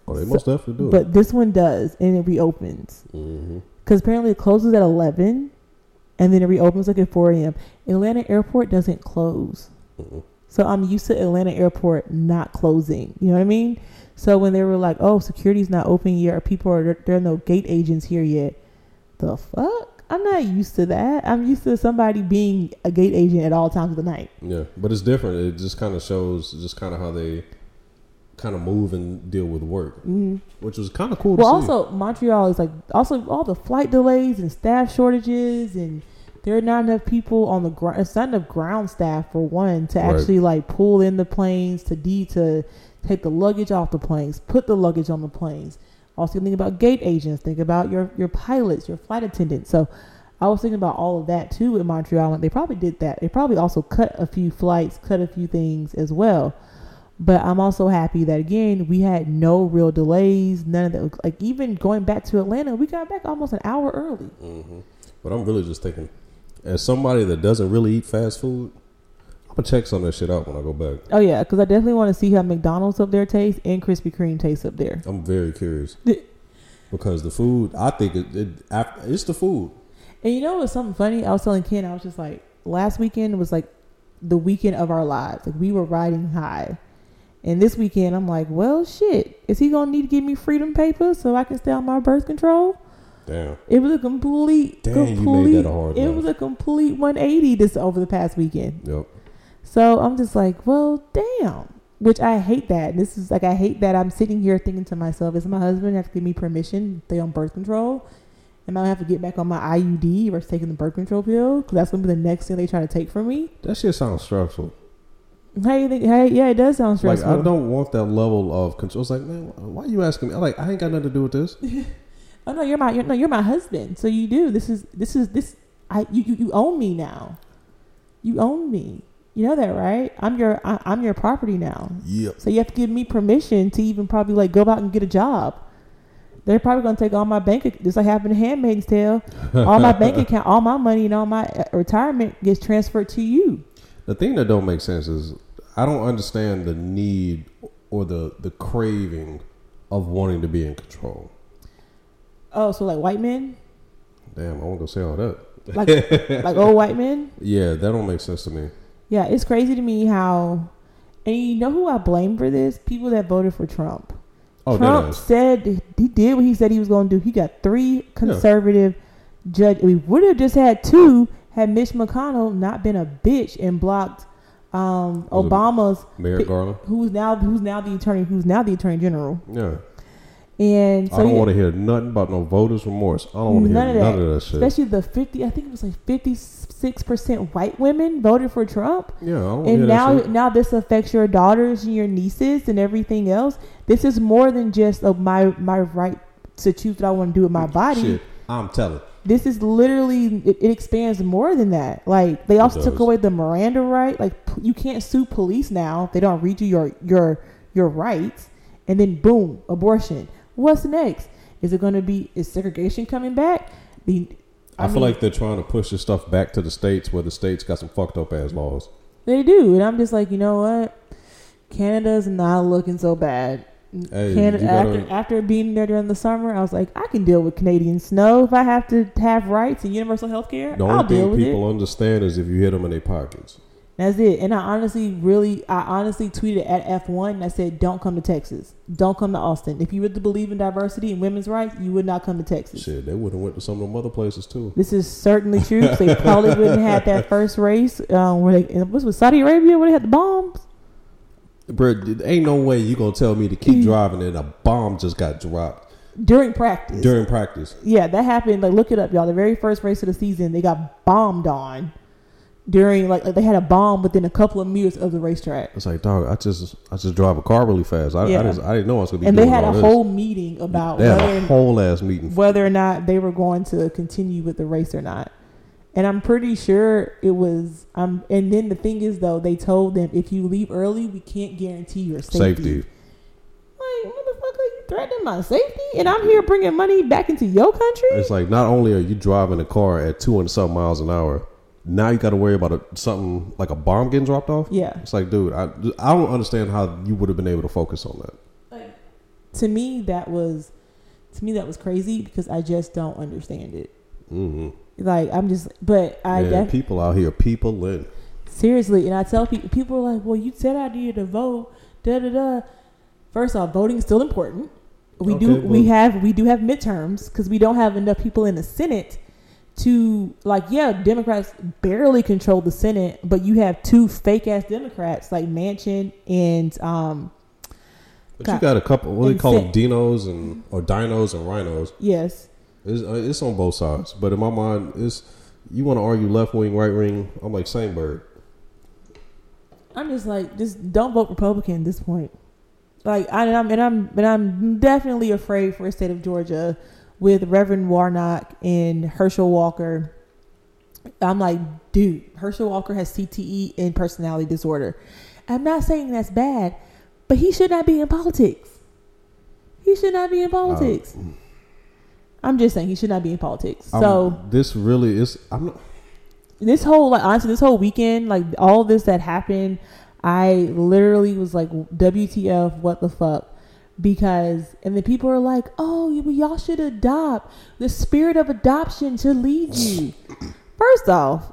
Oh, they So- most definitely do. but this one does, and it reopens. mm-hmm. Because apparently it closes at eleven, and then it reopens like at four a.m. Atlanta Airport doesn't close, Mm-mm. So I'm used to Atlanta airport not closing. You know what I mean? So when they were like, "Oh, security's not open yet," or people are there are no gate agents here yet, the fuck? I'm not used to that. I'm used to somebody being a gate agent at all times of the night. Yeah, but it's different. It just kind of shows just kind of how they kind of move and deal with work, hmm which was kind of cool Well, also Montreal is like also all the flight delays and staff shortages, and there are not enough people on the ground. It's not enough ground staff for one to Right. actually like pull in the planes to D to take the luggage off the planes, put the luggage on the planes. Also think about gate agents, think about your your pilots, your flight attendants. So I was thinking about all of that too in Montreal, and they probably did that. They probably also cut a few flights, cut a few things as well. But I'm also happy that again we had no real delays, none of that. Like even going back to Atlanta, we got back almost an hour early. hmm But I'm really just thinking, as somebody that doesn't really eat fast food, I'm gonna check some of that shit out when I go back. Oh yeah, because I definitely want to see how McDonald's up there tastes and Krispy Kreme tastes up there. I'm very curious because the food. I think it, it it's the food. And you know what's something funny? I was telling Ken, I was just like, last weekend was like the weekend of our lives. Like we were riding high. And this weekend, I'm like, well, shit. Is he gonna need to give me freedom papers so I can stay on my birth control? Damn. It was a complete, Damn, you made complete. that a hard it life. was a complete 180 this over the past weekend. Yep. So I'm just like, well, damn. Which I hate that. This is like I hate that I'm sitting here thinking to myself, is my husband have to give me permission to stay on birth control? Am I gonna have to get back on my IUD versus taking the birth control pill? Because that's gonna be the next thing they try to take from me. That shit sounds stressful. How you think? Hey, yeah, it does sound stressful. Like. I don't want that level of control. It's like, man, why you asking me? I'm like, I ain't got nothing to do with this. oh no, you're my you're, no, you're my husband. So you do. This is this is this. I you you, you own me now. You own me. You know that, right? I'm your I, I'm your property now. Yep. So you have to give me permission to even probably like go out and get a job. They're probably gonna take all my bank, just like happened in Handmaid's Tale. All my bank account, all my money, and all my uh, retirement gets transferred to you. The thing that don't make sense is I don't understand the need or the the craving of wanting to be in control. Oh, so like white men, Damn, I won't go say all that. like like old white men. Yeah, that don't make sense to me. Yeah, it's crazy to me how, and you know who I blame for this? People that voted for Trump. Oh, Trump said he did what he said he was going to do. He got three conservative judge. We would have just had two had Mitch McConnell not been a bitch and blocked um, Obama's, Merrick Garland. who's now who's now the attorney, who's now the attorney general. Yeah, And so I don't want to hear nothing about no voters' remorse. I don't want to hear None none of of that. that, shit. especially the fifty, I think it was like fifty six percent white women voted for Trump. yeah, I don't want hear and that now now this affects your daughters and your nieces and everything else this is more than just of my my right to choose what i want to do with my body Shit, I'm telling. This is literally it, it expands more than that. Like they also took away the miranda right. Like p- you can't sue police now. They don't read you your your your rights. And then boom abortion. What's next? Is it going to be is segregation coming back? The I, feel mean, like they're trying to push this stuff back to the states where the states got some fucked up ass laws. They do, and I'm just like, you know what? Canada's not looking so bad. Hey, Canada gotta- after after being there during the summer, I was like, I can deal with Canadian snow if I have to have rights and universal health care. The I'll only deal thing with people it. understand is if you hit them in their pockets. That's it. And I honestly, really, I honestly tweeted at F1 and I said, don't come to Texas. Don't come to Austin. If you really believe in diversity and women's rights, you would not come to Texas. Shit, they would have went to some of them other places too. This is certainly true. they probably wouldn't have had that first race um, where they, was with Saudi Arabia where they had the bombs. Bro, ain't no way you gonna tell me to keep mm-hmm. driving and a bomb just got dropped During practice. during practice. Yeah, that happened. Like, look it up, y'all. The very first race of the season, they got bombed on during like, like they had a bomb within a couple of meters of the racetrack, It's like, dog, I just I just drive a car really fast. I, Yeah. I, just, I didn't know I was gonna be and they had a this. whole meeting about they whether a whole ass meeting. whether or not they were going to continue with the race or not. And I'm pretty sure it was. Um, and then the thing is, though, they told them if you leave early, we can't guarantee your safety. Safety. Like, motherfucker, you threatening my safety, and I'm here bringing money back into your country. It's like not only are you driving a car at two hundred something miles an hour, now you got to worry about a, something like a bomb getting dropped off. Yeah. It's like, dude, I I don't understand how you would have been able to focus on that. like to me that was to me that was crazy because I just don't understand it. Hmm Like I'm just, but I Man, def- people out here, people in. Seriously, and I tell people, people are like, "Well, you said I needed to vote." Da da da. First off, voting is still important. We do Okay, we have we do have midterms because we don't have enough people in the Senate to like yeah Democrats barely control the Senate, but you have two fake ass Democrats like Manchin and um But you got a couple. What do they and call them? Dinos and or dinos and rhinos. yes It's, uh, it's on both sides. But in my mind, it's you want to argue left wing, right wing. I'm like same bird. I'm just like, just don't vote Republican at this point. Like, I, and I'm and I'm and I'm definitely afraid for the state of Georgia with Reverend Warnock and Herschel Walker. I'm like, dude, Herschel Walker has CTE and personality disorder. I'm not saying that's bad, but he should not be in politics. He should not be in politics. I'm just saying he should not be in politics. Um, so I'm- this really is. I'm not. this whole like honestly this whole weekend like all this that happened i literally was like wtf what the fuck because and then people are like oh y'all should adopt the spirit of adoption should lead you first off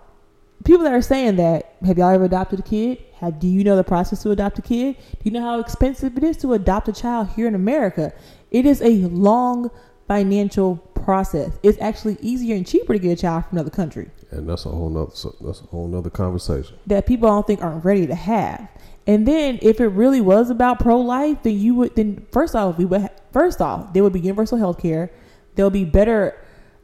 people that are saying that have y'all ever adopted a kid have do you know the process to adopt a kid do you know how expensive it is to adopt a child here in america it is a long financial process it's actually easier and cheaper to get a child from another country And that's a whole nother. That's a whole nother conversation. that people don't think aren't ready to have. And then if it really was about pro life, then you would then first off we would first off there would be universal health care. There will be better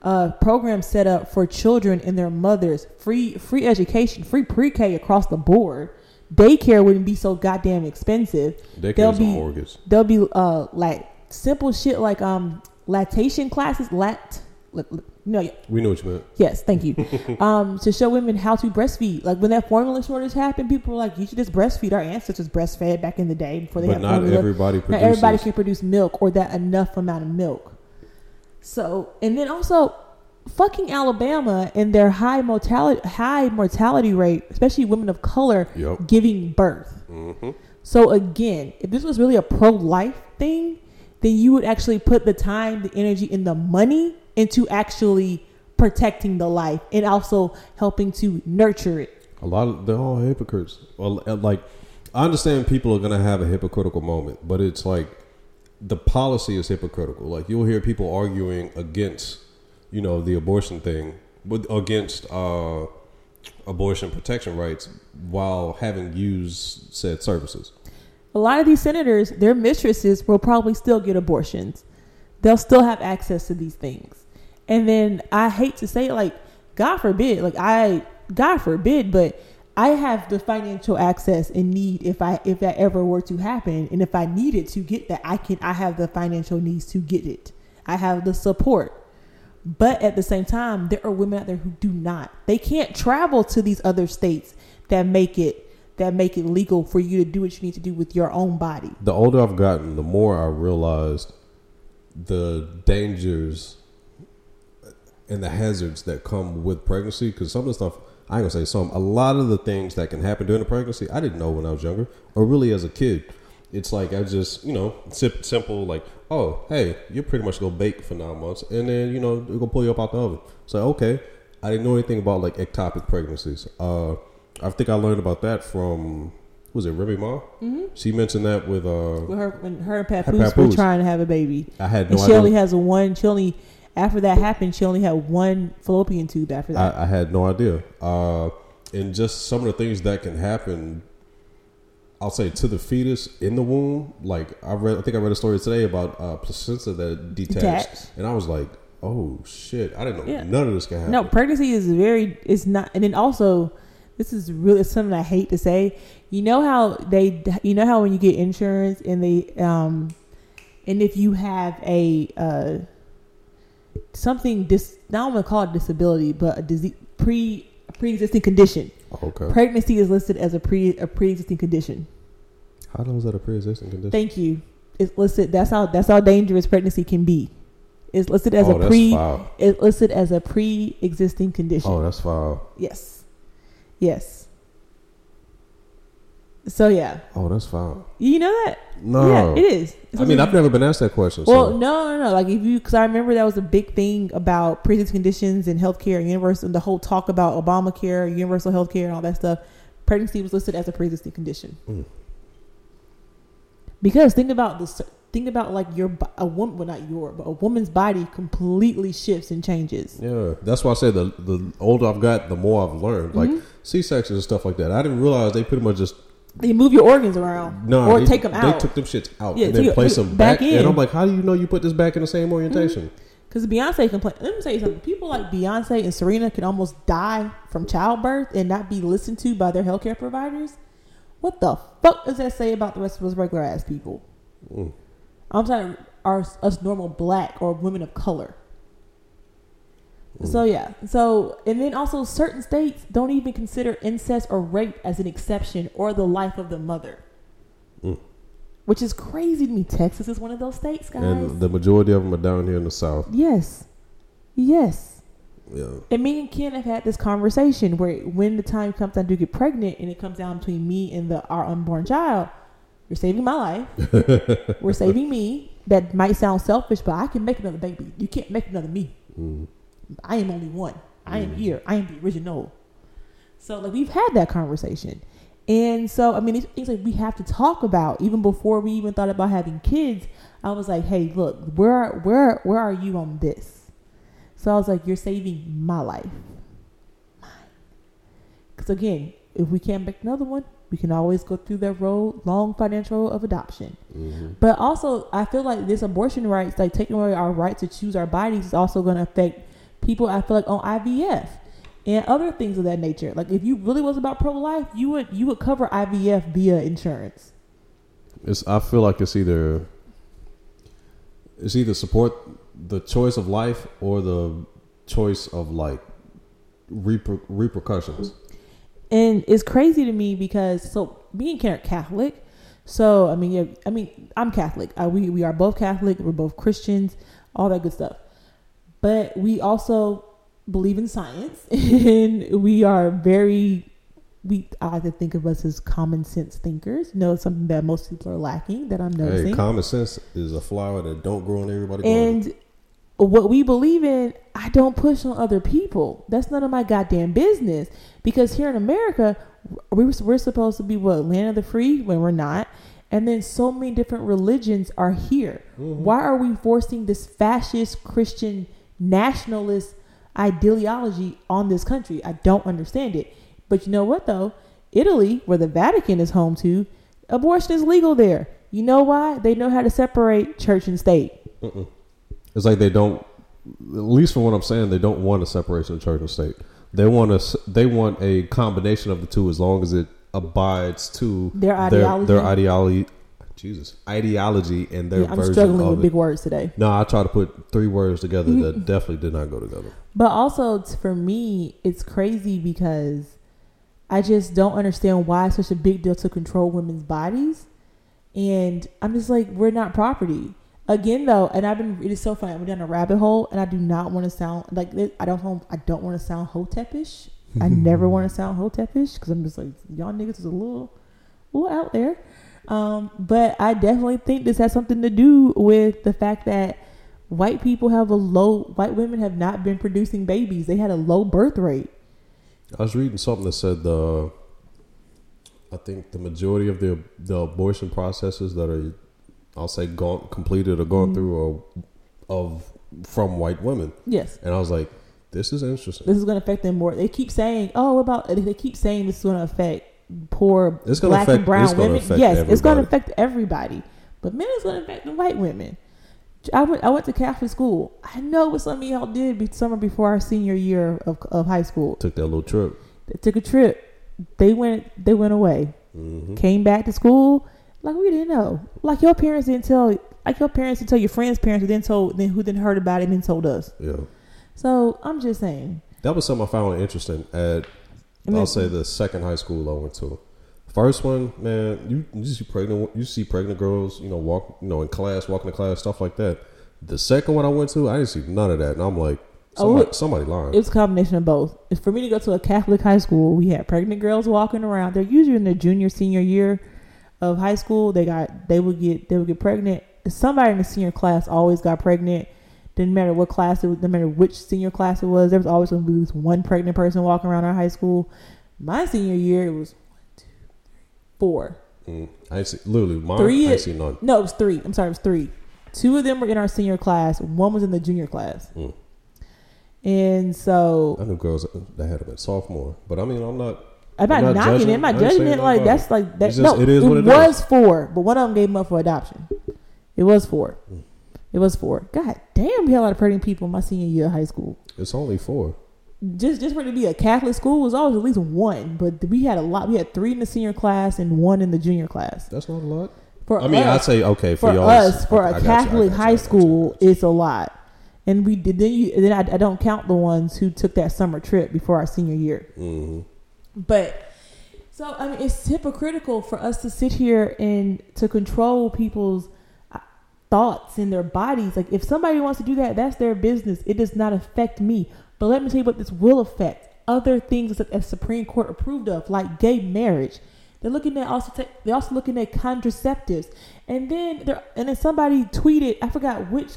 uh, programs set up for children and their mothers, free free education, free pre K across the board. Daycare wouldn't be so goddamn expensive. Daycare's There'll a be mortgage. there'll be uh like simple shit like um lactation classes, lat, lat no We know what you meant. Yes, thank you. um, to show women how to breastfeed. Like when that formula shortage happened, people were like, "You should just breastfeed." Our ancestors breastfed back in the day before they But had not formula. everybody Not everybody can produce milk or that enough amount of milk. So, and then also, fucking Alabama and their high mortality high mortality rate, especially women of color Yep. giving birth. hmm So again, if this was really a pro life thing, then you would actually put the time, the energy, and the money into actually protecting the life and also helping to nurture it. A lot of they're all hypocrites. Well, uh, like I understand people are gonna have a hypocritical moment, but it's like the policy is hypocritical. Like you'll hear people arguing against, you know, the abortion thing, but against uh, abortion protection rights while having used said services. A lot of these senators, their mistresses will probably still get abortions. They'll still have access to these things. And then I hate to say like, God forbid, like I God forbid, but I have the financial access and need if I if that ever were to happen and if I needed to get that I can I have the financial needs to get it. I have the support. But at the same time, there are women out there who do not. They can't travel to these other states that make it that make it legal for you to do what you need to do with your own body. The older I've gotten, the more I realized the dangers and the hazards that come with pregnancy. Because some of the stuff, I ain't gonna say some, a lot of the things that can happen during the pregnancy, I didn't know when I was younger, or really as a kid. It's like I just, you know, simple, like, oh, hey, you're pretty much gonna bake for nine months, and then you know they're gonna pull you up out the oven. So okay, I didn't know anything about like ectopic pregnancies. Uh, I think I learned about that from who was it Remy Ma? Mm-hmm. She mentioned that with uh, With her, when her and Her Papoose were trying to have a baby, I had and no she only has a one. She only after that happened, she only had one fallopian tube after that. I, I had no idea. Uh, and just some of the things that can happen, I'll say to the fetus in the womb. Like I read, I think I read a story today about uh, placenta that detached, Detached. and I was like, "Oh shit! I didn't know Yeah. none of this can happen." No, pregnancy is very it's not and then also this is really something I hate to say. You know how they you know how when you get insurance and they um and if you have a uh something dis now I'm gonna call it disability, but a disease pre pre existing condition. okay. Pregnancy is listed as a pre a pre existing condition. How long is that a pre-existing condition? Thank you. It's listed that's how that's how dangerous pregnancy can be. It's listed as oh, a pre foul. it's listed as a pre existing condition. Oh, that's foul. Yes. Yes. So yeah, Oh, that's fine. you know that. No, Yeah, it is. It's I mean, I've never been asked that question. well, so. no, no, no. Like if you, because I remember that was a big thing about pre-existing conditions and healthcare and universal, the whole talk about Obamacare, universal healthcare, and all that stuff. pregnancy was listed as a pre-existing condition. Mm. Because think about this. Think about like your a woman, well not your, but a woman's body completely shifts and changes. Yeah, that's why I said the the older I've got, the more I've learned. Like Mm-hmm. C sections and stuff like that. I didn't realize they pretty much just they move your organs around, no, or they, take them out. They took them shits out Yeah, and then place them back, back in. And I'm like, how do you know you put this back in the same orientation? Because Beyonce complained. Let me tell you something. People like Beyonce and Serena can almost die from childbirth and not be listened to by their healthcare providers. What the fuck does that say about the rest of us regular ass people? Mm. I'm talking our us normal black or women of color. So yeah. So and then also certain states don't even consider incest or rape as an exception or the life of the mother. Mm. Which is crazy to me. Texas is one of those states, guys. And the majority of them are down here in the south. yes. Yes. Yeah, And me and Ken have had this conversation where when the time comes I do get pregnant and it comes down between me and the our unborn child, you're saving my life. We're saving me. That might sound selfish, but I can make another baby. You can't make another me. mm. I am only one. I am here. I am the original. So like we've had that conversation. And so I mean it's things like we have to talk about even before we even thought about having kids. I was like, hey, look, where where where are you on this? So I was like, you're saving my life. Mine. Because again, if we can't make another one, we can always go through that road, long financial road of adoption. Mm-hmm. But also, I feel like this abortion rights, like taking away our right to choose our bodies, is also going to affect people. I feel like on IVF and other things of that nature. Like if you really was about pro life, you would you would cover IVF via insurance. It's. I feel like it's either. It's either support the choice of life or the choice of like reper- repercussions. And it's crazy to me because so me and Ken are Catholic. So I mean, yeah, I mean, I'm Catholic. Uh, we we are both Catholic. We're both Christians. All that good stuff. But we also believe in science, and we are very. We I like to think of us as common sense thinkers. You know, it's something that most people are lacking. That I'm noticing. Hey, common sense is a flower that don't grow in everybody's garden. And what we believe in, I don't push on other people. That's none of my goddamn business. Because here in America, we were, we're supposed to be what land of the free when we're not. And then so many different religions are here. Mm-hmm. Why are we forcing this fascist Christian nationalist ideology on this country? I don't understand it. But you know what though? Italy, where the Vatican is home to, abortion is legal there. You know why? They know how to separate church and state. It's like they don't, at least from what I'm saying, they don't want a separation of church and state. They want a, they want a combination of the two as long as it abides to Their their, ideology? their ideology. Jesus, ideology and their Yeah, I'm version struggling with it. big words today. No, I try to put three words together Mm-hmm. that definitely did not go together. But also for me, it's crazy because I just don't understand why it's such a big deal to control women's bodies. And I'm just like, we're not property. Again, though, and I've been, it is so funny. I went down a rabbit hole and I do not want to sound like, this- I don't, I don't want to sound hotepish. I never want to sound hotepish because I'm just like, y'all niggas is a little, little out there. Um, but I definitely think this has something to do with the fact that white people have a low white women have not been producing babies. They had a low birth rate. I was reading something that said the, I think the majority of the the abortion processes that are, I'll say, gone completed or Mm-hmm. through are of from white women, Yes. and I was like, this is interesting. This is going to affect them more. They keep saying, "Oh, what about?" They keep saying this is going to affect poor It's gonna black affect- and brown women. yes, it's going to affect everybody, but men it's going to affect the white women. I went. I went to Catholic school. I know what some of y'all did be summer before our senior year of, of high school. Took that little trip. They took a trip. They went. They went away. hmm Came back to school. Like we didn't know. Like your parents didn't tell. Like your parents didn't tell your friends' parents who then told then who then heard about it and then told us. Yeah, So I'm just saying. that was something I found interesting at. I mean- I'll say the second high school I went to. First one, man, you, you see pregnant, you see pregnant girls, you know, walk, you know, in class, walking to class, stuff like that. The second one I went to, I didn't see none of that, and I'm like, Oh, somebody, look. somebody lying. It was a combination of both. For me to go to a Catholic high school, we had pregnant girls walking around. They're usually in their junior, senior year of high school. They got they would get they would get pregnant. Somebody in the senior class always got pregnant. Didn't matter what class it was, didn't matter which senior class it was. There was always going to be this one pregnant person walking around our high school. My senior year, it was four. Mm. I see, literally mine. Three I seen none. No, it was three. I'm sorry, it was three. Two of them were in our senior class. One was in the junior class. Mm. And so I knew girls that had them at sophomore, but I mean, I'm not. I'm not, not knocking judging. it. I'm not judging it. Like that's like that. Just- no, it is what it was four, but one of them gave them up for adoption. It was four. Mm. It was four. God damn, we had a lot of pregnant people in my senior year of high school. It's only four. Just just for it to be a Catholic school was always at least one, but we had a lot. We had three in the senior class and one in the junior class. That's not a lot. For I mean, us, I'd say okay for, for y'all. us for I a Catholic you, high you, school, it's a lot. And we did then you then I, I don't count the ones who took that summer trip before our senior year. Mhm. But so I mean, it's hypocritical for us to sit here and to control people's uh, thoughts and their bodies. Like if somebody wants to do that, that's their business. It does not affect me. But let me tell you what this will affect: other things that the Supreme Court approved of, like gay marriage. They're looking at also ta- they're also looking at contraceptives, and then there and then somebody tweeted I forgot which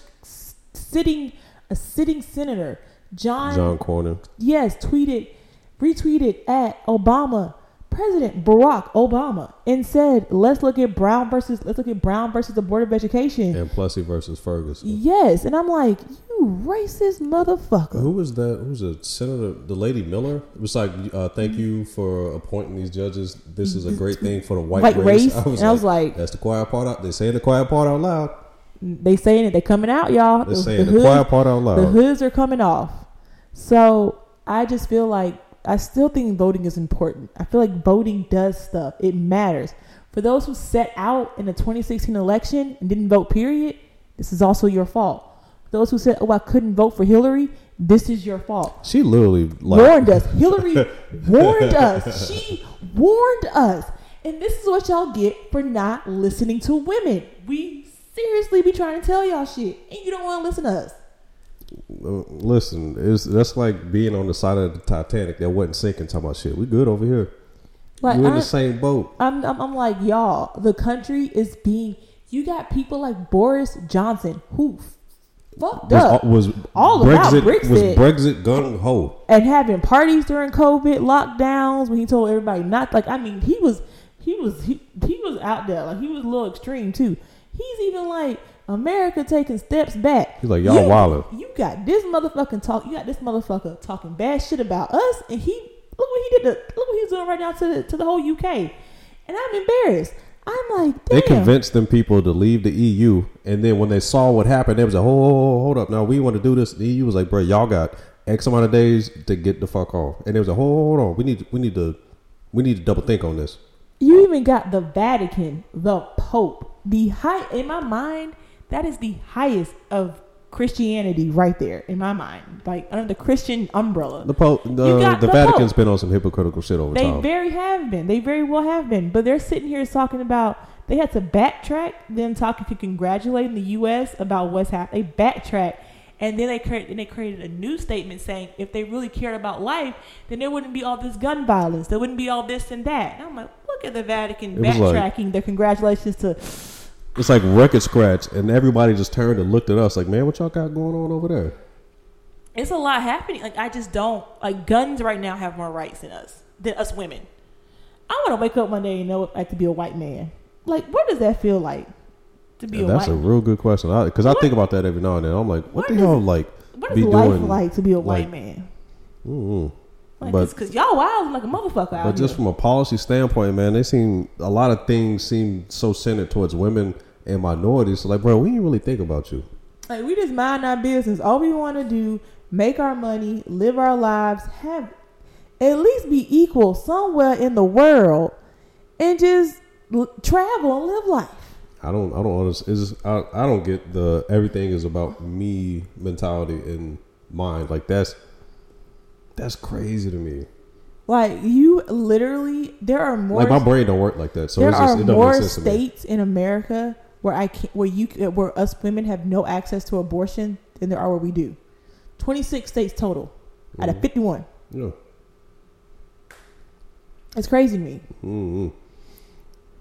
sitting a sitting senator John John Cornyn. yes, tweeted, retweeted at Obama, President Barack Obama, and said, "Let's look at Brown versus let's look at Brown versus the Board of Education." and Plessy versus Ferguson. Yes, and I'm like, you racist motherfucker. Who was that? Who was it? Senator, the lady Miller. It was like, uh, thank you for appointing these judges. This is a great thing for the white, White race. race. And I was like- that's the quiet part out. They saying the quiet part out loud. They saying it. They coming out, y'all. They're The- saying the, hood- quiet part out loud. the hoods are coming off. So I just feel like I still think voting is important. I feel like voting does stuff. It matters. For those who set out in the 2016 election and didn't vote, period, this is also your fault. Those who said, "Oh, I couldn't vote for Hillary," this is your fault. She literally like warned us. Hillary warned us. She warned us. And this is what y'all get for not listening to women. We seriously be trying to tell y'all shit, and you don't want to listen to us. Listen, it's that's like being on the side of the Titanic that wasn't sinking. Talking about shit. We good over here. Like We're in I- the same boat. I'm, I'm, I'm like, y'all, the country is being. You got people like Boris Johnson who fucked Was, up was All about Brexit Brexit. was Brexit gung ho. and having parties during COVID lockdowns when he told everybody not like. I mean, he was he was he, he was out there like he was a little extreme too. He's even like America taking steps back. He's like, y'all wildin'. You got this motherfucking talk. You got this motherfucker talking bad shit about us, and he look what he did. To, look what he's doing right now to the, to the whole UK, and I'm embarrassed. I'm like, damn. They convinced them people to leave the EU, and then when they saw what happened, they was like, "Hold, hold, hold up! Now we want to do this." The EU was like, "Bro, y'all got X amount of days to get the fuck off," and they was like, "Hold, hold on! We need, we need to, we need to double think on this." You even got the Vatican, the Pope, the high in my mind. That is the highest of Christianity right there in my mind, like under the Christian umbrella. The Pope, the, the the Vatican's Pope. been on some hypocritical shit over They time. They very have been. They very well have been. But they're sitting here talking about they had to backtrack them talking to congratulating the U.S. about what's happening. They backtrack. And then they created, they created a new statement saying if they really cared about life, then there wouldn't be all this gun violence. There wouldn't be all this and that. And I'm like, look at the Vatican It was like- backtracking their congratulations to It's like record scratch, and everybody just turned and looked at us like, "Man, what y'all got going on over there?" it's a lot happening. Like I just don't like guns right now have more rights than us than us women. I want to wake up one day and know like to be a white man. Like, what does that feel like to be And a that's white? a real good question because I, What- think about that every now and then. I'm like, what, What the is- hell, like, what is life doing? like to be a white like- man? mm Like, but- because y'all wild like a motherfucker out But just here. from a policy standpoint, man, they seem a lot of things seem so centered towards women and minorities. So like, bro, we didn't really think about you. Like, we just mind our business. All we want to do, make our money, live our lives, have at least be equal somewhere in the world, and just l- travel and live life. I don't, I don't understand. I, I don't get the everything is about me mentality and mind. Like that's that's crazy to me. Like you literally, there are more. like my brain don't work like that. So there it's just, are more states in America where I can where you where us women have no access to abortion than there are where we do. Twenty six states total out of Mhm. fifty one. Yeah. It's crazy to me. mm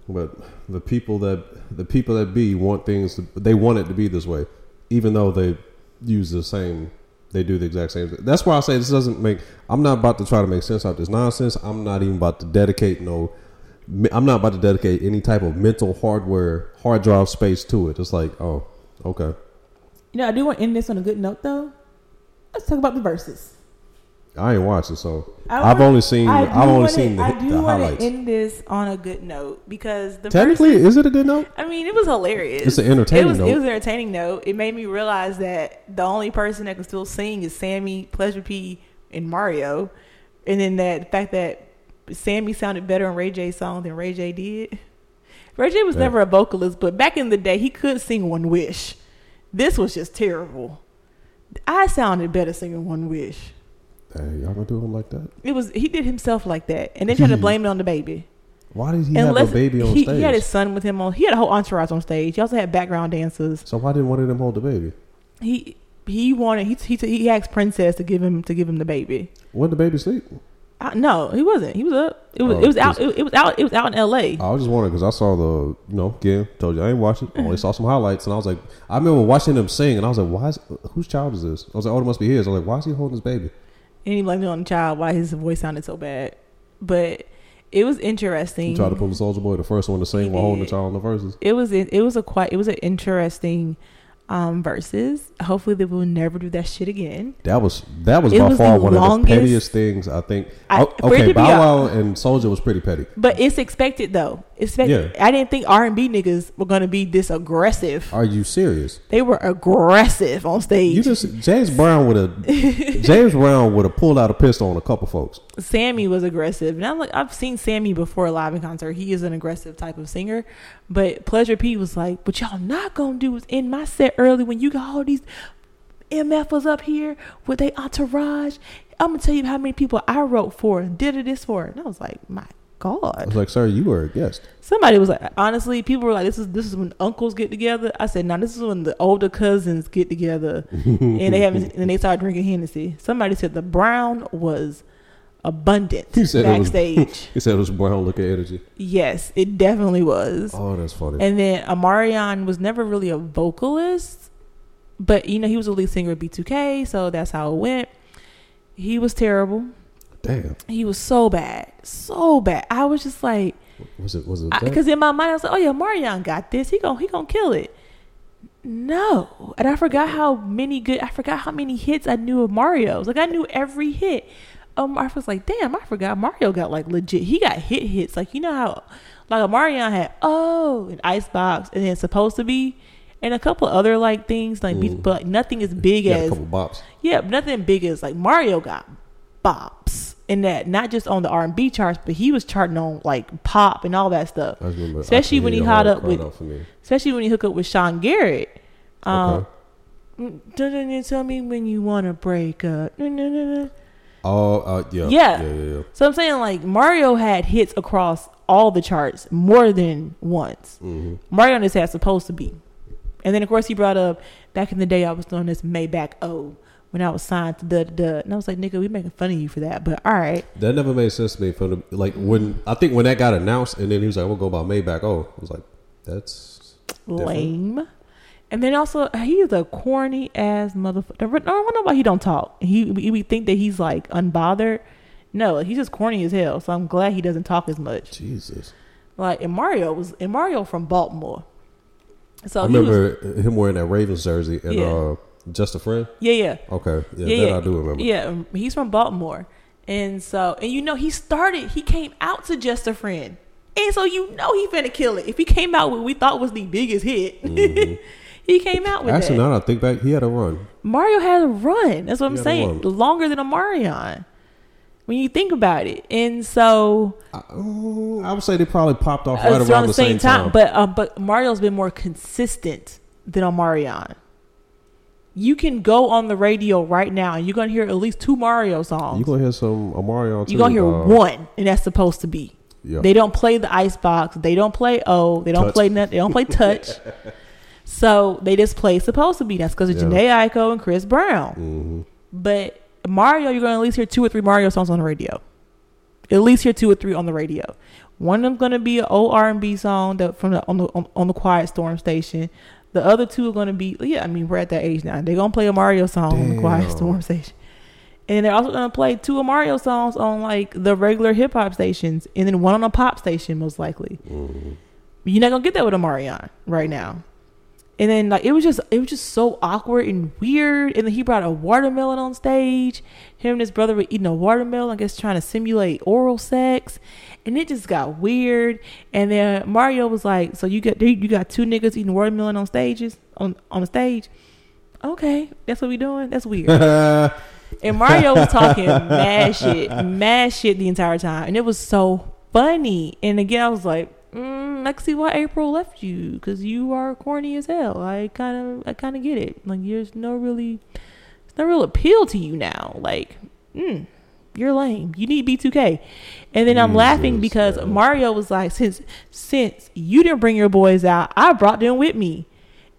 But the people that the people that be want things. To, they want it to be this way, even though they use the same. They do the exact same. That's why I say this doesn't make. I'm not about to try to make sense out of this nonsense. I'm not even about to dedicate no I'm not about to dedicate any type of mental hardware hard drive space to it. It's like, oh, okay. You know, I do want to end this on a good note, though. Let's talk about the verses. I ain't watching, so I I've only seen I I've only wanna- seen the, I do the want highlights. to end this on a good note because the Technically, verses- is it a good note? I mean, it was hilarious. It's an entertaining it was, note. It was an entertaining note. It made me realize that the only person that can still sing is Sammy, Pleasure P, and Mario. And then that the fact that Sammy sounded better on Ray J's song than Ray J did. Ray J was Yeah. never a vocalist, but back in the day, he could sing One Wish. This was just terrible. I sounded better singing One Wish. Hey, y'all gonna do him like that? It was he did himself like that, and then tried to blame it on the baby. Why did he have a baby on he, stage? he had his son with him on. He had a whole entourage on stage. He also had background dancers. so why didn't one of them hold the baby? He he wanted he he, he asked Princess to give him to give him the baby. When the baby sleep? Uh, no, he wasn't. He was up. It was Oh, it was out. It, it was out. It was out in L.A. I was just wondering because I saw the, you know, again, told you I ain't watching. I only saw some highlights, and I was like, I remember watching them sing, and I was like, why is whose child is this? I was like, oh, it must be his. I was like, why is he holding his baby? and he blamed it on the child why his voice sounded so bad. But it was interesting. He tried to pull the Soulja Boy, the first one to sing He while holding the child in the verses. it was it was a quite it was an interesting um verses. Hopefully they will never do that shit again. That was that was It by was far one of the pettiest things I think. I- for it to okay, Bow Wow and Soulja was pretty petty. But it's expected though. Expected. Yeah. I didn't think R and B niggas were gonna be this aggressive. Are you serious? They were aggressive on stage. You just James Brown would have James Brown would have pulled out a pistol on a couple folks. Sammy was aggressive, and I'm like, I've seen Sammy before live in concert. He is an aggressive type of singer, but Pleasure P was like, "What y'all not gonna do is end my set early when you got all these MF was up here with their entourage. I'm gonna tell you how many people I wrote for and did it this for." And I was like, "My I God!" was like, sir, you were a guest. Somebody was like, honestly, people were like, "This is this is when uncles get together." I said, "No, this is when the older cousins get together and they haven't and they start drinking Hennessy." Somebody said the brown was abundant He said it was- backstage. He said it was brown looking energy. yes, it definitely was. Oh, that's funny. And then Omarion was never really a vocalist, but you know he was a lead singer of B2K, so that's how it went. He was terrible. Damn. He was so bad, so bad. I was just like, Was it was it because in my mind I was like, oh yeah, Marion got this. He gonna he gonna kill it. No, and I forgot how many good. I forgot how many hits I knew of Mario's. Like I knew every hit. Um, I was like, damn, I forgot Mario got like legit. He got hit hits. Like you know how, like Omarion had oh and Icebox, and then Post to Be, and a couple other like things like, Mm. but nothing as big had a couple bops. yeah, nothing big as like Mario got bops in that not just on the R and B charts, but he was charting on like pop and all that stuff. Especially when he hot up with-. Especially when he hooked up with Sean Garrett. Um, Okay. Didn't you tell me when you want to break up? Oh, uh, yeah. Yeah. Yeah, yeah, yeah. So I'm saying like Mario had hits across all the charts more than once. hmm Mario just had supposed to be. And then of course he brought up back in the day I was known as Maybach O when I was signed to the the and I was like, nigga, we making fun of you for that. But all right. That never made sense to me. From the, like when I think when that got announced, and then he was like, "We'll go by Maybach." Oh, I was like, "That's Different. lame. And then also he is a corny ass motherfucker. I don't know why he don't talk. He we, think that he's like unbothered. No, he's just corny as hell. So I'm glad he doesn't talk as much. Jesus." Like and Mario was and Mario from Baltimore. So I he was, remember him wearing that Ravens jersey and Yeah. uh, just a friend. yeah, yeah. Okay, yeah, Yeah, that yeah. I do remember. Yeah, um, he's from Baltimore. And so, and you know, he started, he came out to Just a Friend. And so, you know, he finna kill it. If he came out with what we thought was the biggest hit, he came out with Mm-hmm. Actually, that. now I think back, he had a run. Mario had a run. That's what I'm He a saying. Longer than Omarion. When you think about it. And so, I, uh, I would say they probably popped off uh, right it's around the same time. But, um, but Mario's been more consistent than Omarion. You can go on the radio right now and you're to hear at least two Mario songs. You're gonna hear some Mario? You're gonna hear one, and that's Post to Be. Yeah. They don't play the icebox. They don't play O. They don't Touch. play nothing. They don't play touch. so they just play Post to Be. That's because of Yeah. Jhené Aiko and Chris Brown. hmm But Mario, you're gonna at least hear two or three Mario songs on the radio. At least hear two or three on the radio. One of them's gonna be an old R and B song that from the on the on, on the Quiet Storm station. The other two are gonna be yeah. I mean we're at that age now. They're gonna play a Mario song on the Quiet Storm station. And they're also gonna play two of Mario songs on like the regular hip hop stations, and then one on a pop station, most likely. Mm-hmm. You're not gonna get that with Omarion right now. And then like it was just it was just so awkward and weird. And then he brought a watermelon on stage. Him and his brother were eating a watermelon, I guess trying to simulate oral sex. And it just got weird. And then Mario was like, "So you got you got two niggas eating watermelon on stages on on the stage? Okay, that's what we doing. That's weird." And Mario was talking mad shit, mad shit the entire time, and it was so funny. And again, I was like, mm, can see why April left you because you are corny as hell. I kind of, I kind of get it. Like, there's no really, there's no real appeal to you now. Like, mm, you're lame. You need B2K. And then I'm laughing because. Mario was like, since since you didn't bring your boys out, I brought them with me.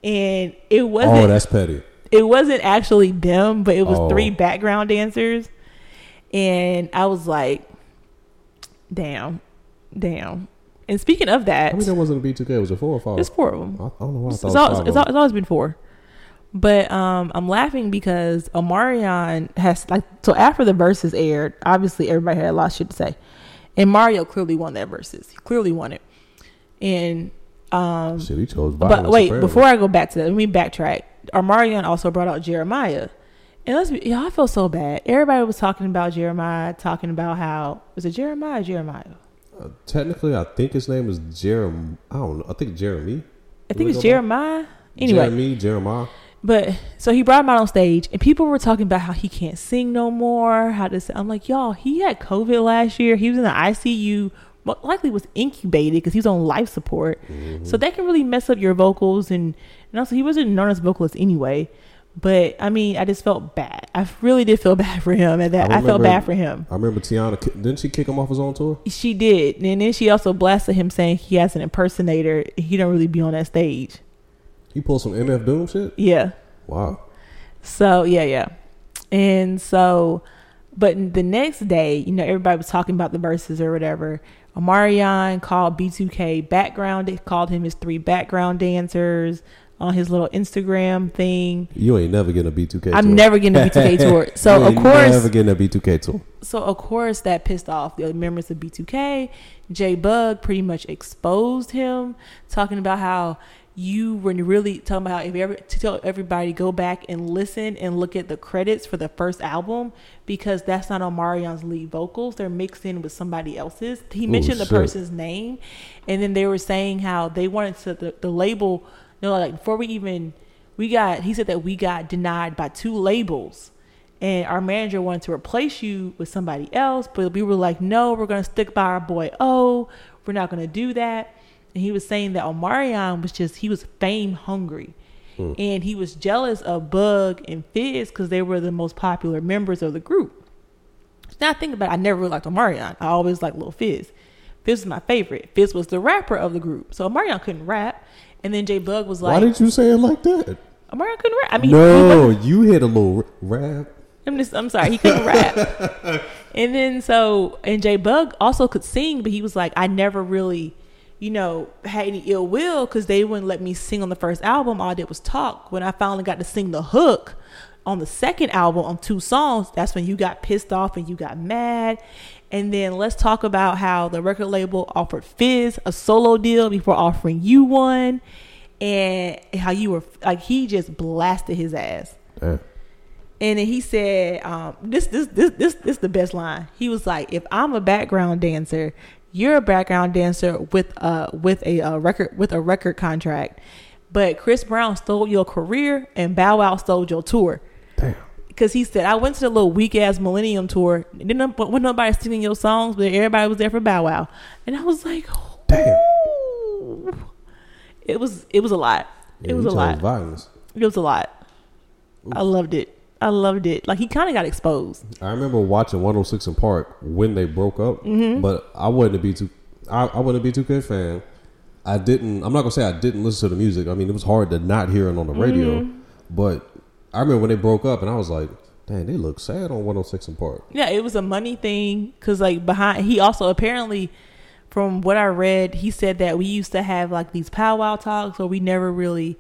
And it wasn't oh, that's petty. it wasn't actually them, but it was Oh. three background dancers. And I was like, damn, damn. And speaking of that, I mean, that wasn't a B2K. It was it four or five? there's four of them. I, I don't know why I It's, thought it's, it was five it's, of al- them. it's always been four. But um, I'm laughing because Omarion has like so after the Verzuz aired, obviously everybody had a lot of shit to say, and Mario clearly won that Verzuz. He clearly won it. And um, Shit, he chose but wait, apparently. before I go back to that, let me backtrack. Omarion also brought out Jeremiah. And let's be, y'all feel so bad. Everybody was talking about Jeremiah, talking about how was it Jeremiah or Jeremiah? Uh, technically, I think his name is Jeremy. I don't know. I think Jeremy. I think it's go by? Jeremiah. Anyway, Jeremy, Jeremiah. but so he brought him out on stage, and people were talking about how he can't sing no more. How this? I'm like, y'all, he had COVID last year. He was in the ICU. Likely was incubated because he was on life support. So that can really mess up your vocals, and and also he wasn't known as vocalist anyway. But I mean, I just felt bad. I really did feel bad for him, and that I, felt bad for him. I remember Tiana. Didn't she kick him off his own tour? She did, and then she also blasted him saying he has an impersonator. He don't really be on that stage. He pulled some MF Doom shit. Yeah. Wow. So yeah, yeah, and so, but the next day, you know, everybody was talking about the Verzuz or whatever. Omarion called B2K background. They called him his three background dancers on his little Instagram thing. You ain't never getting a B2K tour. I'm never getting a B2K tour. So You of course, never getting a B2K tour. so of course that pissed off the members of B2K. J Bug pretty much exposed him, talking about how you were really talking about how if you ever to tell everybody go back and listen and look at the credits for the first album because that's not Omarion's lead vocals. They're mixed in with somebody else's. He oh, mentioned the shit. person's name, and then they were saying how they wanted to the, the label. Know, like before we even we got he said that we got denied by two labels and our manager wanted to replace you with somebody else, but we were like, no, we're gonna stick by our boy O. We're not gonna do that. And he was saying that Omarion was just he was fame hungry. Hmm. And he was jealous of Bug and Fizz because they were the most popular members of the group. Now think about it, I never really liked Omarion. I always liked Lil Fizz. Fizz was my favorite. Fizz was the rapper of the group. So Omarion couldn't rap. And then J Bug was like, Why did you say it like that? Omarion couldn't rap. I mean, No, you hit a little rap. I'm just I'm sorry, he couldn't rap. And then so and J Bug also could sing, but he was like, I never really, you know, had any ill will because they wouldn't let me sing on the first album. All I did was talk. When I finally got to sing the hook on the second album on two songs, that's when you got pissed off and you got mad. And then let's talk about how the record label offered Fizz a solo deal before offering you one, and how you were like he just blasted his ass. Damn. And then he said, um, this, this, this, this, this is the best line. He was like, if I'm a background dancer, you're a background dancer with uh with a, uh record with a record contract, but Chris Brown stole your career and Bow Wow stole your tour. Damn. Because he said, I went to the little weak ass Millennium tour. And didn't when nobody singing your songs, but everybody was there for Bow Wow. And I was like, Damn. "Ooh." It was it was a lot. Yeah, it was a lot. Violence. It was a lot. I loved it. I loved it. Like he kind of got exposed. I remember watching 106 & Park when they broke up, Mm-hmm. but I wasn't a B2. I, I wasn't a B2K fan. I didn't. I'm not gonna say I didn't listen to the music. I mean, it was hard to not hear it on the radio. Mm-hmm. But I remember when they broke up, and I was like, "Dang, they look sad on 106 & Park." Yeah, it was a money thing because like behind he also apparently from what I read he said that we used to have like these powwow talks where we never really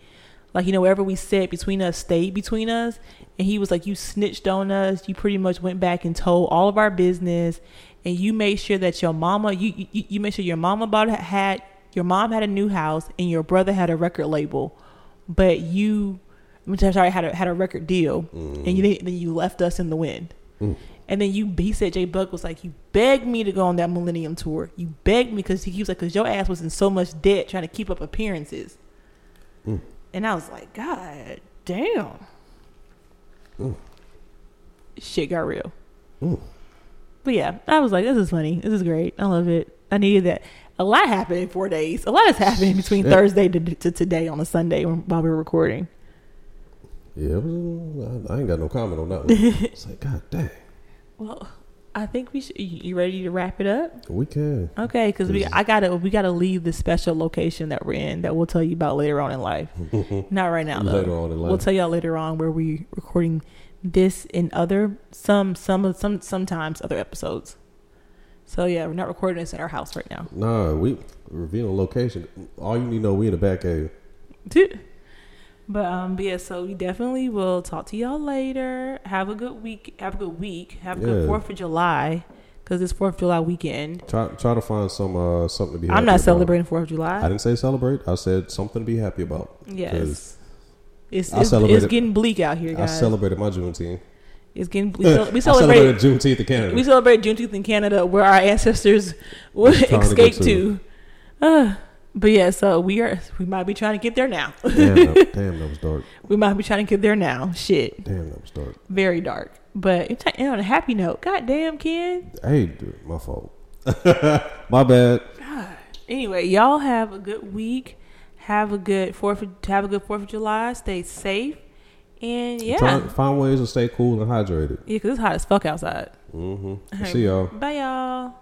like you know whatever we said between us stayed between us. And he was like you snitched on us. You pretty much went back and told all of our business. And you made sure that your mama you you, you made sure your mama bought had your mom had a new house and your brother had a record label. But you sorry had a had a record deal and you mm. then then you left us in the wind mm. and then you he said J Bug was like you begged me to go on that Millennium tour you begged me because he was like because your ass was in so much debt trying to keep up appearances mm. and I was like, God damn. Shit got real. But yeah, I was like, this is funny. This is great. I love it. I needed that. A lot happened in four days. A lot has happened between Thursday to, to today on a Sunday while we were recording. Yeah, was, I, I ain't got no comment on that one. it's like, God dang, Well, I think we should. You ready to wrap it up? we can. Okay, because we I gotta we gotta leave the special location that we're in that we'll tell you about later on in life. Not right now though. Later on in life. We'll tell y'all later on where we recording this and other some some of some sometimes other episodes. So yeah, we're not recording this at our house right now. Nah, we revealing a location. All you need to know, we in the back cave. But um, but yeah, so we definitely will talk to y'all later. Have a good week. Have a good week. Have a good Yeah. Fourth of July because it's Fourth of July weekend. Try try to find some uh something to be. Happy. I'm not celebrating Fourth of July. I didn't say celebrate. I said something to be happy about. Yes, it's it's, it's getting bleak out here, Guys. I celebrated my Juneteenth. It's getting we, cel- we celebrate celebrated Juneteenth in Canada. we celebrate Juneteenth in Canada where our ancestors trying to to. Uh, but yeah, so we are we might be trying to get there now. damn, that, damn, that was dark. we might be trying to get there now. Shit, Damn, that was dark. very dark. But it's on a happy note. God damn, Ken. Hey, dude, my fault. my bad. Anyway, y'all have a good week. Have a good fourth. Of, have a good Fourth of July. Stay safe. And yeah, find ways to stay cool and hydrated. yeah, because it's hot as fuck outside. hmm All right. See y'all. Bye, y'all.